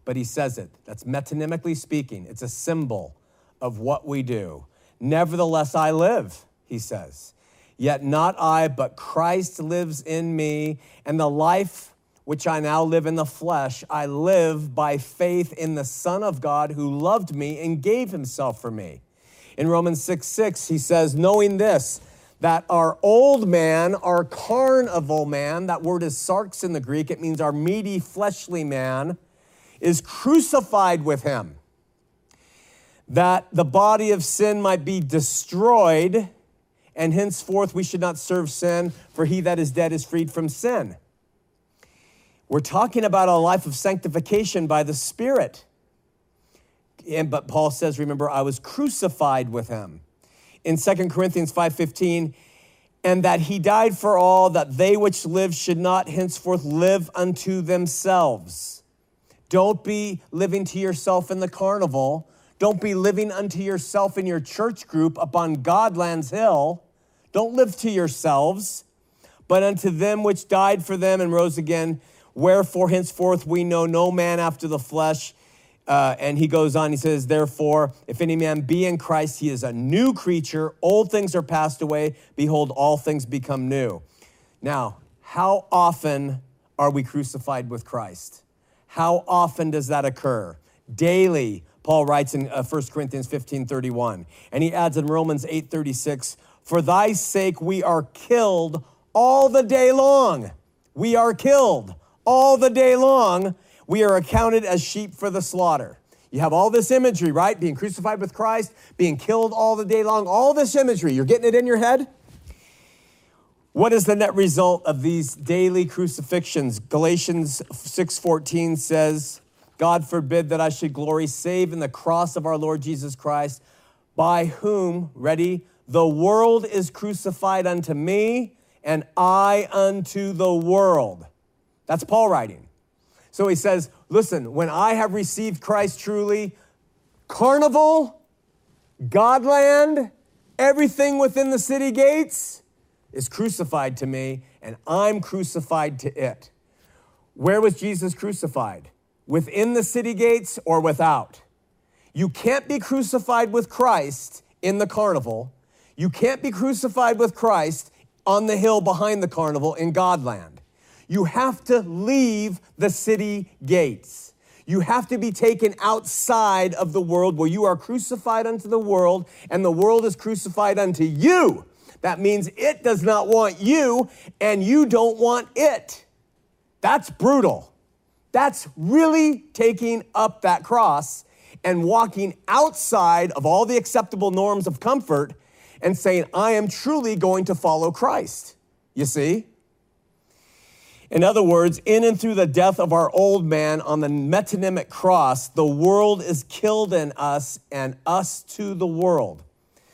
but he says it. That's metonymically speaking. It's a symbol of what we do. Nevertheless, I live, he says. Yet not I, but Christ lives in me, and the life which I now live in the flesh, I live by faith in the Son of God who loved me and gave himself for me. In Romans 6 6, he says, knowing this, that our old man, our carnal man, that word is sarx in the Greek, it means our meaty, fleshly man, is crucified with him, that the body of sin might be destroyed, and henceforth we should not serve sin, for he that is dead is freed from sin. We're talking about a life of sanctification by the Spirit. And, but Paul says, remember, I was crucified with him. In 2 Corinthians 5:15, and that he died for all, that they which live should not henceforth live unto themselves. Don't be living to yourself in the carnival. Don't be living unto yourself in your church group upon Godland's hill. Don't live to yourselves, but unto them which died for them and rose again. Wherefore, henceforth, we know no man after the flesh. Uh, and he goes on, he says, Therefore, if any man be in Christ, he is a new creature. Old things are passed away. Behold, all things become new. Now, how often are we crucified with Christ? How often does that occur? Daily, Paul writes in uh, 1 Corinthians 15 31. And he adds in Romans 8 36, For thy sake we are killed all the day long. We are killed all the day long we are accounted as sheep for the slaughter. You have all this imagery, right? Being crucified with Christ, being killed all the day long, all this imagery. You're getting it in your head? What is the net result of these daily crucifixions? Galatians 6:14 says, God forbid that I should glory save in the cross of our Lord Jesus Christ, by whom, ready, the world is crucified unto me, and I unto the world. That's Paul writing. So he says, Listen, when I have received Christ truly, carnival, Godland, everything within the city gates is crucified to me, and I'm crucified to it. Where was Jesus crucified? Within the city gates or without? You can't be crucified with Christ in the carnival. You can't be crucified with Christ on the hill behind the carnival in Godland. You have to leave the city gates. You have to be taken outside of the world where you are crucified unto the world and the world is crucified unto you. That means it does not want you and you don't want it. That's brutal. That's really taking up that cross and walking outside of all the acceptable norms of comfort and saying, I am truly going to follow Christ. You see? In other words, in and through the death of our old man on the metonymic cross, the world is killed in us and us to the world.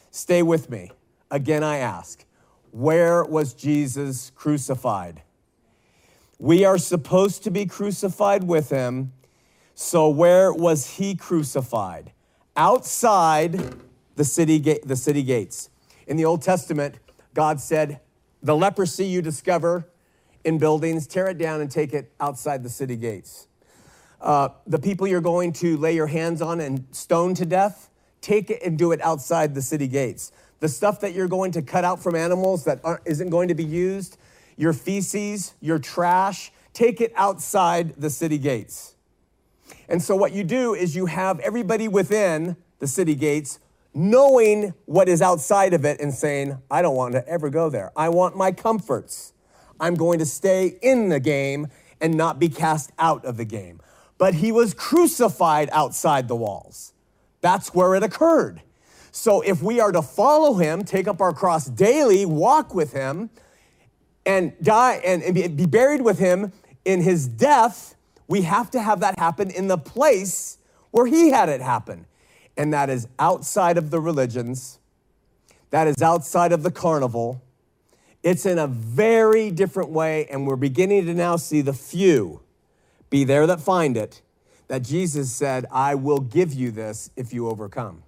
Stay with me. Again, I ask, where was Jesus crucified? We are supposed to be crucified with him. So, where was he crucified? Outside the city, ga- the city gates. In the Old Testament, God said, The leprosy you discover in buildings, tear it down and take it outside the city gates. Uh, the people you're going to lay your hands on and stone to death, take it and do it outside the city gates. The stuff that you're going to cut out from animals that isn't going to be used, your feces, your trash, take it outside the city gates. And so, what you do is you have everybody within the city gates knowing what is outside of it and saying, I don't want to ever go there. I want my comforts. I'm going to stay in the game and not be cast out of the game. But he was crucified outside the walls. That's where it occurred. So if we are to follow him, take up our cross daily, walk with him, and die and be buried with him in his death, we have to have that happen in the place where he had it happen. And that is outside of the religions, that is outside of the carnival, it's in a very different way, and we're beginning to now see the few be there that find it, that Jesus said, I will give you this if you overcome.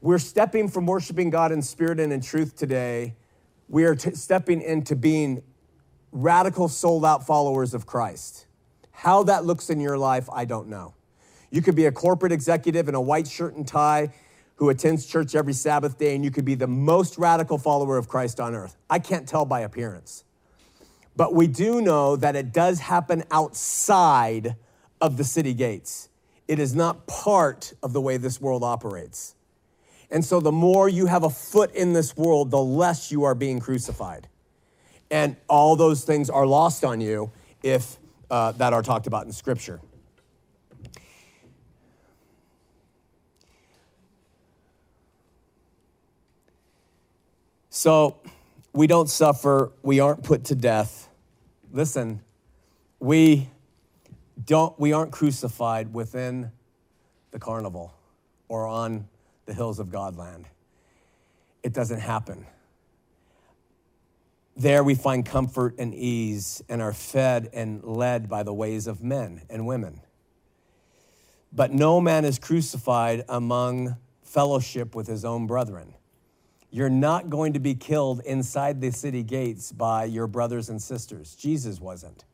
we're stepping from worshiping God in spirit and in truth today. We are t- stepping into being radical, sold out followers of Christ. How that looks in your life, I don't know. You could be a corporate executive in a white shirt and tie who attends church every Sabbath day, and you could be the most radical follower of Christ on earth. I can't tell by appearance. But we do know that it does happen outside of the city gates. It is not part of the way this world operates. And so the more you have a foot in this world, the less you are being crucified. And all those things are lost on you if uh, that are talked about in Scripture. So we don't suffer, we aren't put to death. Listen, we don't we aren't crucified within the carnival or on the hills of Godland. It doesn't happen. There we find comfort and ease and are fed and led by the ways of men and women. But no man is crucified among fellowship with his own brethren. You're not going to be killed inside the city gates by your brothers and sisters. Jesus wasn't.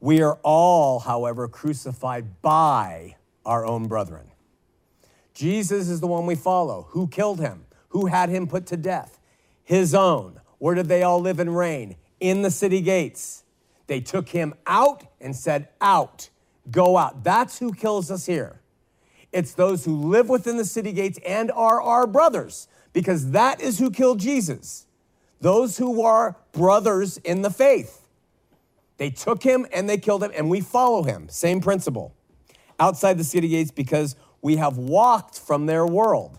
We are all, however, crucified by our own brethren. Jesus is the one we follow. Who killed him? Who had him put to death? His own. Where did they all live and reign? In the city gates. They took him out and said, Out, go out. That's who kills us here. It's those who live within the city gates and are our brothers, because that is who killed Jesus. Those who are brothers in the faith. They took him and they killed him, and we follow him. Same principle. Outside the city gates, because we have walked from their world.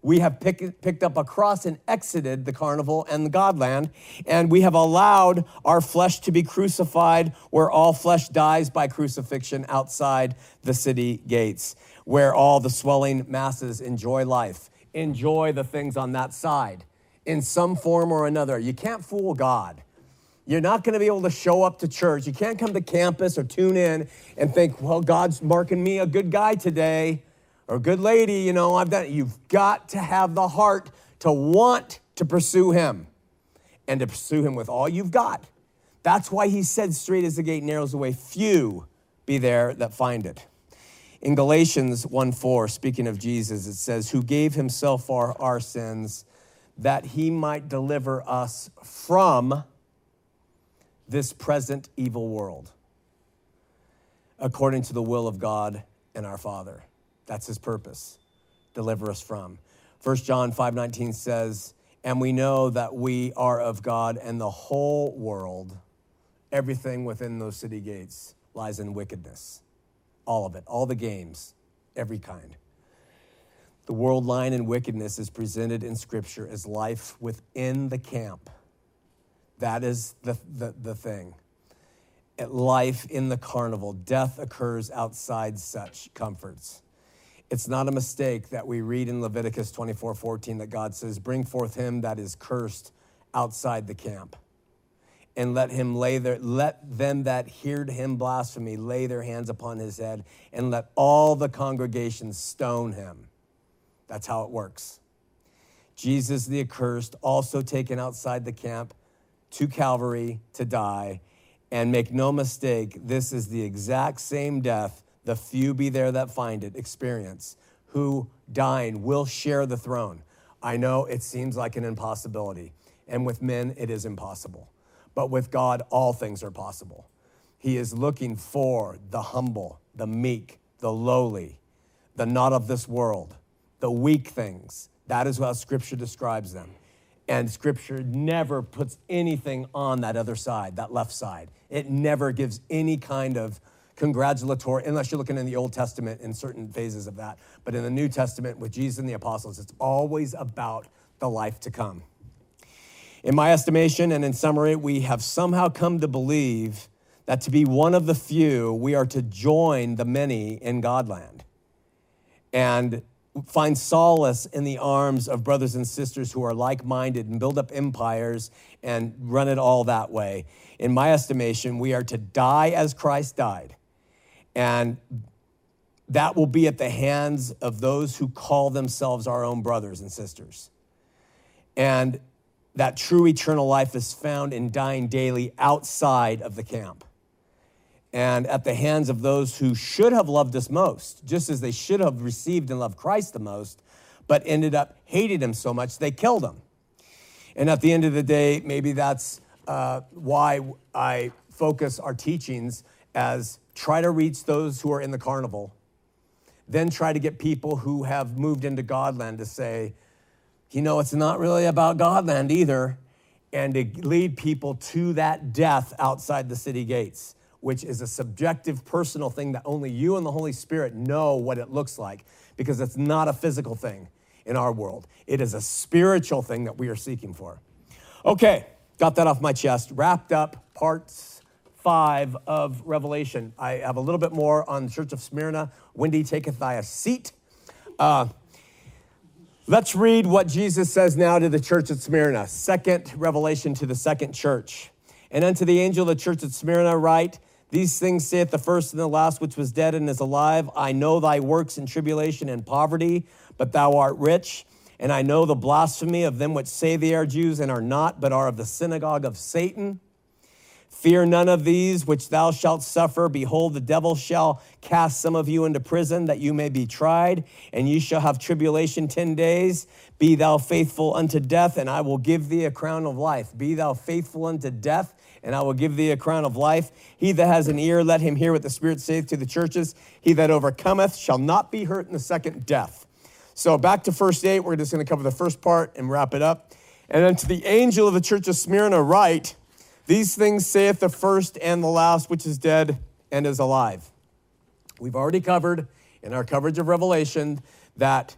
We have pick, picked up a cross and exited the carnival and the Godland, and we have allowed our flesh to be crucified where all flesh dies by crucifixion outside the city gates, where all the swelling masses enjoy life, enjoy the things on that side in some form or another. You can't fool God. You're not going to be able to show up to church. You can't come to campus or tune in and think, well, God's marking me a good guy today or a good lady, you know, I've done it. You've got to have the heart to want to pursue Him and to pursue Him with all you've got. That's why He said, straight is the gate, narrow is the way, few be there that find it. In Galatians 1 4, speaking of Jesus, it says, Who gave Himself for our sins that He might deliver us from this present evil world according to the will of God and our Father. That's his purpose. Deliver us from. 1 John 5:19 says, "And we know that we are of God and the whole world, everything within those city gates lies in wickedness. All of it, all the games, every kind." The world line in wickedness is presented in scripture as life within the camp that is the, the, the thing. At life in the carnival, death occurs outside such comforts. It's not a mistake that we read in Leviticus 24 14 that God says, Bring forth him that is cursed outside the camp. And let him lay their, let them that heard him blasphemy lay their hands upon his head, and let all the congregation stone him. That's how it works. Jesus the accursed, also taken outside the camp, to Calvary to die. And make no mistake, this is the exact same death the few be there that find it experience, who dying will share the throne. I know it seems like an impossibility, and with men it is impossible. But with God, all things are possible. He is looking for the humble, the meek, the lowly, the not of this world, the weak things. That is how Scripture describes them. And scripture never puts anything on that other side, that left side. It never gives any kind of congratulatory, unless you're looking in the Old Testament in certain phases of that. But in the New Testament with Jesus and the apostles, it's always about the life to come. In my estimation and in summary, we have somehow come to believe that to be one of the few, we are to join the many in Godland. And find solace in the arms of brothers and sisters who are like minded and build up empires and run it all that way. In my estimation, we are to die as Christ died and that will be at the hands of those who call themselves our own brothers and sisters. And that true eternal life is found in dying daily outside of the camp and at the hands of those who should have loved us most, just as they should have received and loved Christ the most, but ended up hated him so much they killed him. And at the end of the day, maybe that's uh, why I focus our teachings as try to reach those who are in the carnival, then try to get people who have moved into Godland to say, you know, it's not really about Godland either, and to lead people to that death outside the city gates which is a subjective, personal thing that only you and the Holy Spirit know what it looks like because it's not a physical thing in our world. It is a spiritual thing that we are seeking for. Okay, got that off my chest. Wrapped up parts five of Revelation. I have a little bit more on the Church of Smyrna. Wendy, taketh thy seat. Uh, let's read what Jesus says now to the church at Smyrna. Second revelation to the second church. And unto the angel of the church at Smyrna, write, these things saith the first and the last, which was dead and is alive. I know thy works in tribulation and poverty, but thou art rich. And I know the blasphemy of them which say they are Jews and are not, but are of the synagogue of Satan. Fear none of these which thou shalt suffer. Behold, the devil shall cast some of you into prison that you may be tried, and ye shall have tribulation 10 days. Be thou faithful unto death, and I will give thee a crown of life. Be thou faithful unto death, and I will give thee a crown of life. He that has an ear, let him hear what the Spirit saith to the churches. He that overcometh shall not be hurt in the second death. So back to first eight, we're just going to cover the first part and wrap it up. And then to the angel of the church of Smyrna, write, These things saith the first and the last, which is dead and is alive. We've already covered in our coverage of Revelation that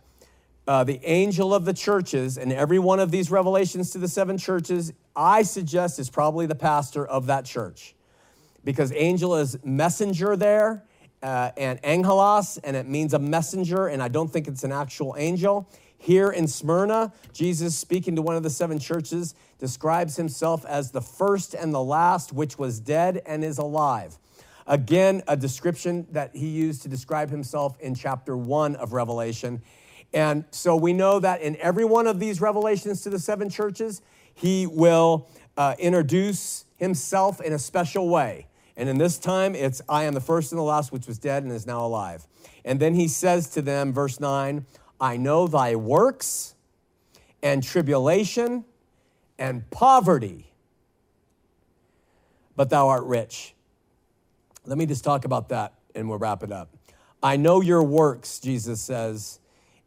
uh, the angel of the churches, and every one of these revelations to the seven churches, I suggest is probably the pastor of that church. Because angel is messenger there, uh, and angelos, and it means a messenger, and I don't think it's an actual angel. Here in Smyrna, Jesus, speaking to one of the seven churches, describes himself as the first and the last, which was dead and is alive. Again, a description that he used to describe himself in chapter one of Revelation. And so we know that in every one of these revelations to the seven churches, he will uh, introduce himself in a special way. And in this time, it's I am the first and the last, which was dead and is now alive. And then he says to them, verse 9, I know thy works and tribulation and poverty, but thou art rich. Let me just talk about that and we'll wrap it up. I know your works, Jesus says,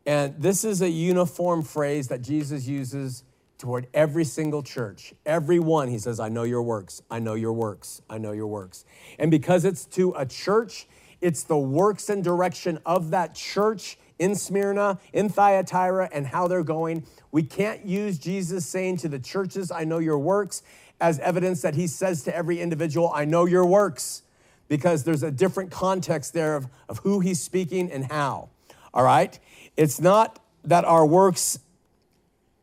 and this is a uniform phrase that Jesus uses toward every single church. Every one, he says, I know your works, I know your works, I know your works. And because it's to a church, it's the works and direction of that church in Smyrna, in Thyatira, and how they're going. We can't use Jesus saying to the churches, I know your works, as evidence that he says to every individual, I know your works, because there's a different context there of, of who he's speaking and how. All right? It's not that our works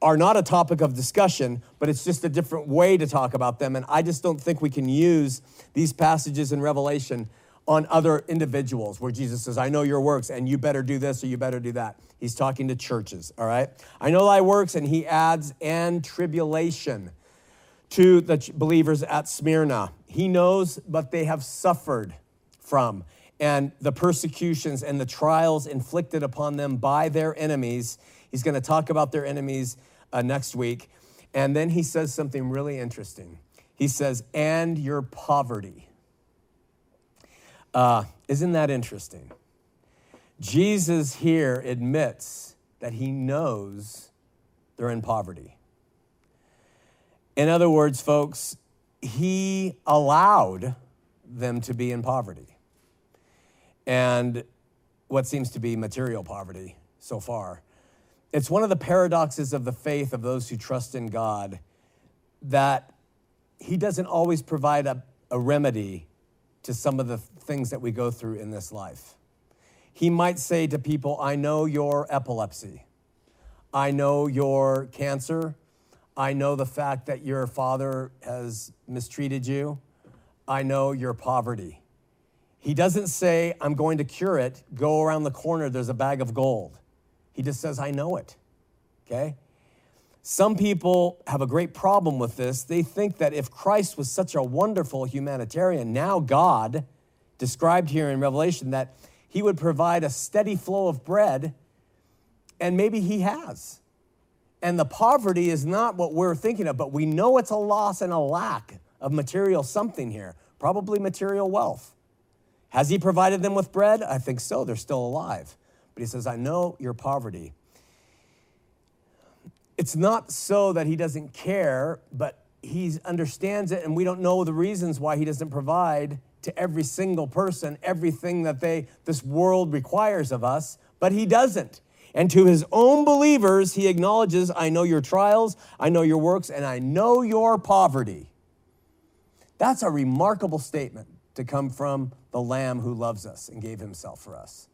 are not a topic of discussion, but it's just a different way to talk about them. And I just don't think we can use these passages in Revelation on other individuals where Jesus says, I know your works and you better do this or you better do that. He's talking to churches, all right? I know thy works, and he adds, and tribulation to the believers at Smyrna. He knows what they have suffered from and the persecutions and the trials inflicted upon them by their enemies. He's going to talk about their enemies uh, next week. And then he says something really interesting. He says, and your poverty. Uh, isn't that interesting? Jesus here admits that he knows they're in poverty. In other words, folks, he allowed them to be in poverty and what seems to be material poverty so far. It's one of the paradoxes of the faith of those who trust in God that He doesn't always provide a, a remedy to some of the things that we go through in this life. He might say to people, I know your epilepsy. I know your cancer. I know the fact that your father has mistreated you. I know your poverty. He doesn't say, I'm going to cure it, go around the corner, there's a bag of gold. He just says, I know it. Okay? Some people have a great problem with this. They think that if Christ was such a wonderful humanitarian, now God, described here in Revelation, that he would provide a steady flow of bread, and maybe he has. And the poverty is not what we're thinking of, but we know it's a loss and a lack of material something here, probably material wealth. Has he provided them with bread? I think so. They're still alive. But he says, I know your poverty. It's not so that he doesn't care, but he understands it, and we don't know the reasons why he doesn't provide to every single person everything that they this world requires of us, but he doesn't. And to his own believers, he acknowledges, I know your trials, I know your works, and I know your poverty. That's a remarkable statement to come from the Lamb who loves us and gave himself for us.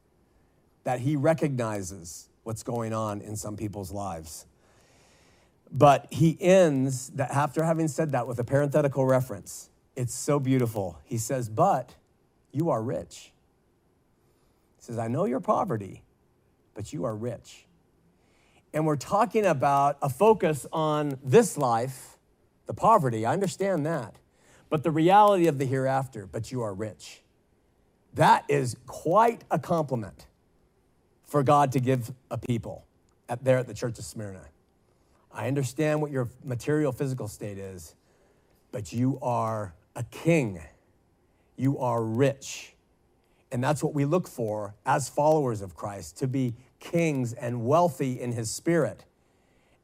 That he recognizes what's going on in some people's lives. But he ends that after having said that with a parenthetical reference. It's so beautiful. He says, But you are rich. He says, I know your poverty, but you are rich. And we're talking about a focus on this life, the poverty. I understand that. But the reality of the hereafter, but you are rich. That is quite a compliment for God to give a people at, there at the Church of Smyrna. I understand what your material physical state is, but you are a king. You are rich. And that's what we look for as followers of Christ to be kings and wealthy in his spirit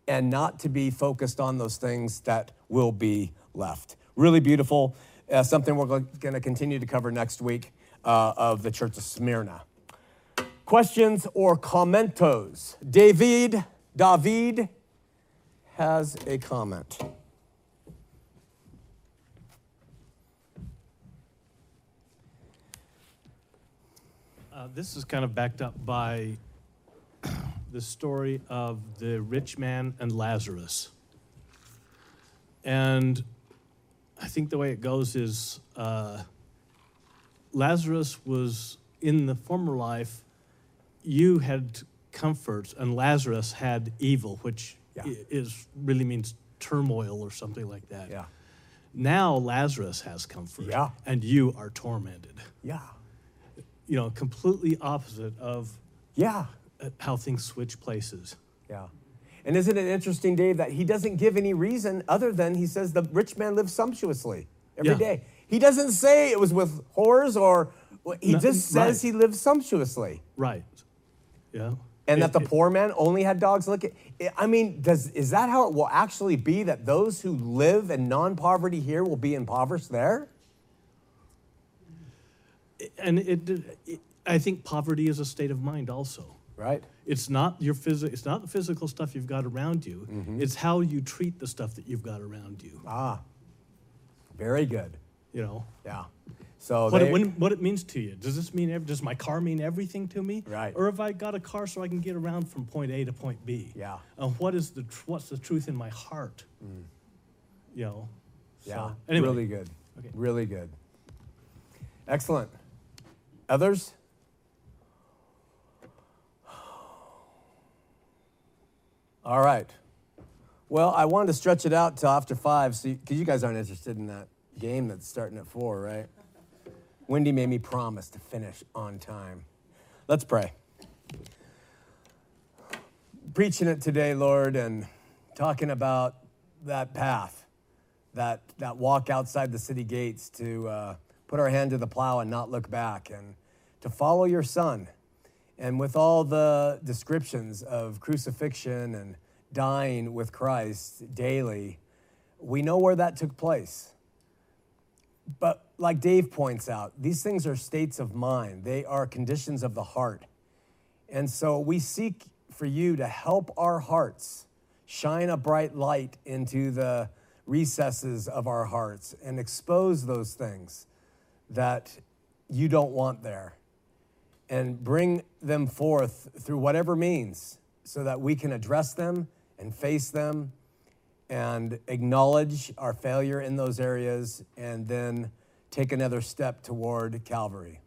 and not to be focused on those things that will be left. Really beautiful. Uh, something we're going to continue to cover next week uh, of the Church of Smyrna. Questions or commentos? David, David has a comment. Uh, this is kind of backed up by [COUGHS] the story of the rich man and Lazarus. And I think the way it goes is uh, Lazarus was in the former life, you had comfort, and Lazarus had evil, which Yeah. is really means turmoil or something like that. Yeah. Now Lazarus has comfort, Yeah. and you are tormented. Yeah. You know, completely opposite of Yeah. uh, how things switch places. Yeah. And isn't it interesting, Dave, that he doesn't give any reason other than he says the rich man lives sumptuously every Yeah. day. He doesn't say it was with whores or he No, just says right. he lives sumptuously. Right. Yeah. And It- that the it- poor man only had dogs look it. I mean, does is that how it will actually be that those who live in non-poverty here will be impoverished there? And it, it, I think poverty is a state of mind also. Right. It's not your phys- It's not the physical stuff you've got around you. Mm-hmm. It's how you treat the stuff that you've got around you. Ah. Very good. You know Yeah. So what they, it, when, what it means to you. Does this mean? Does my car mean everything to me? Right. Or have I got a car so I can get around from point A to point B? Yeah. And what is the tr- what's the truth in my heart? You know. yeah, So, anyway. really good. Okay. Really good. Excellent. Others? All right. Well, I wanted to stretch it out till after five, so because you guys aren't interested in that game that's starting at four, right? Wendy made me promise to finish on time. Let's pray. Preaching it today, Lord, and talking about that path, that, that walk outside the city gates to uh, put our hand to the plow and not look back, and to follow your Son. And with all the descriptions of crucifixion and dying with Christ daily, we know where that took place. But like Dave points out, these things are states of mind, they are conditions of the heart. And so we seek for you to help our hearts shine a bright light into the recesses of our hearts and expose those things that you don't want there and bring them forth through whatever means so that we can address them and face them and acknowledge our failure in those areas and then take another step toward Calvary.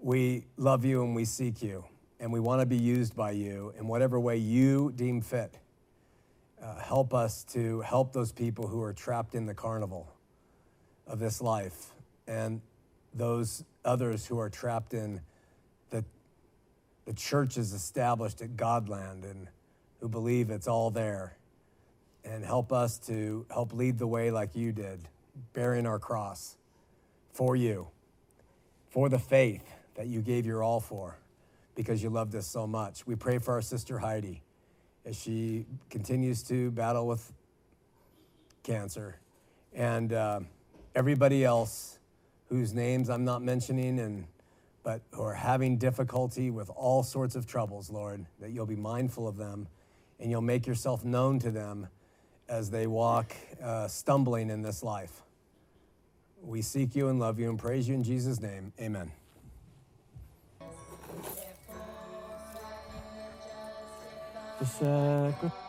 We love you and we seek you, and we want to be used by you in whatever way you deem fit. Uh, help us to help those people who are trapped in the carnival of this life and those others who are trapped in the, the churches established at Godland and who believe it's all there. And help us to help lead the way like you did, bearing our cross for you, for the faith that you gave your all for because you loved us so much. We pray for our sister Heidi as she continues to battle with cancer and uh, everybody else whose names I'm not mentioning and but who are having difficulty with all sorts of troubles, Lord, that you'll be mindful of them and you'll make yourself known to them as they walk uh, stumbling in this life. We seek you and love you and praise you in Jesus' name. Amen. The.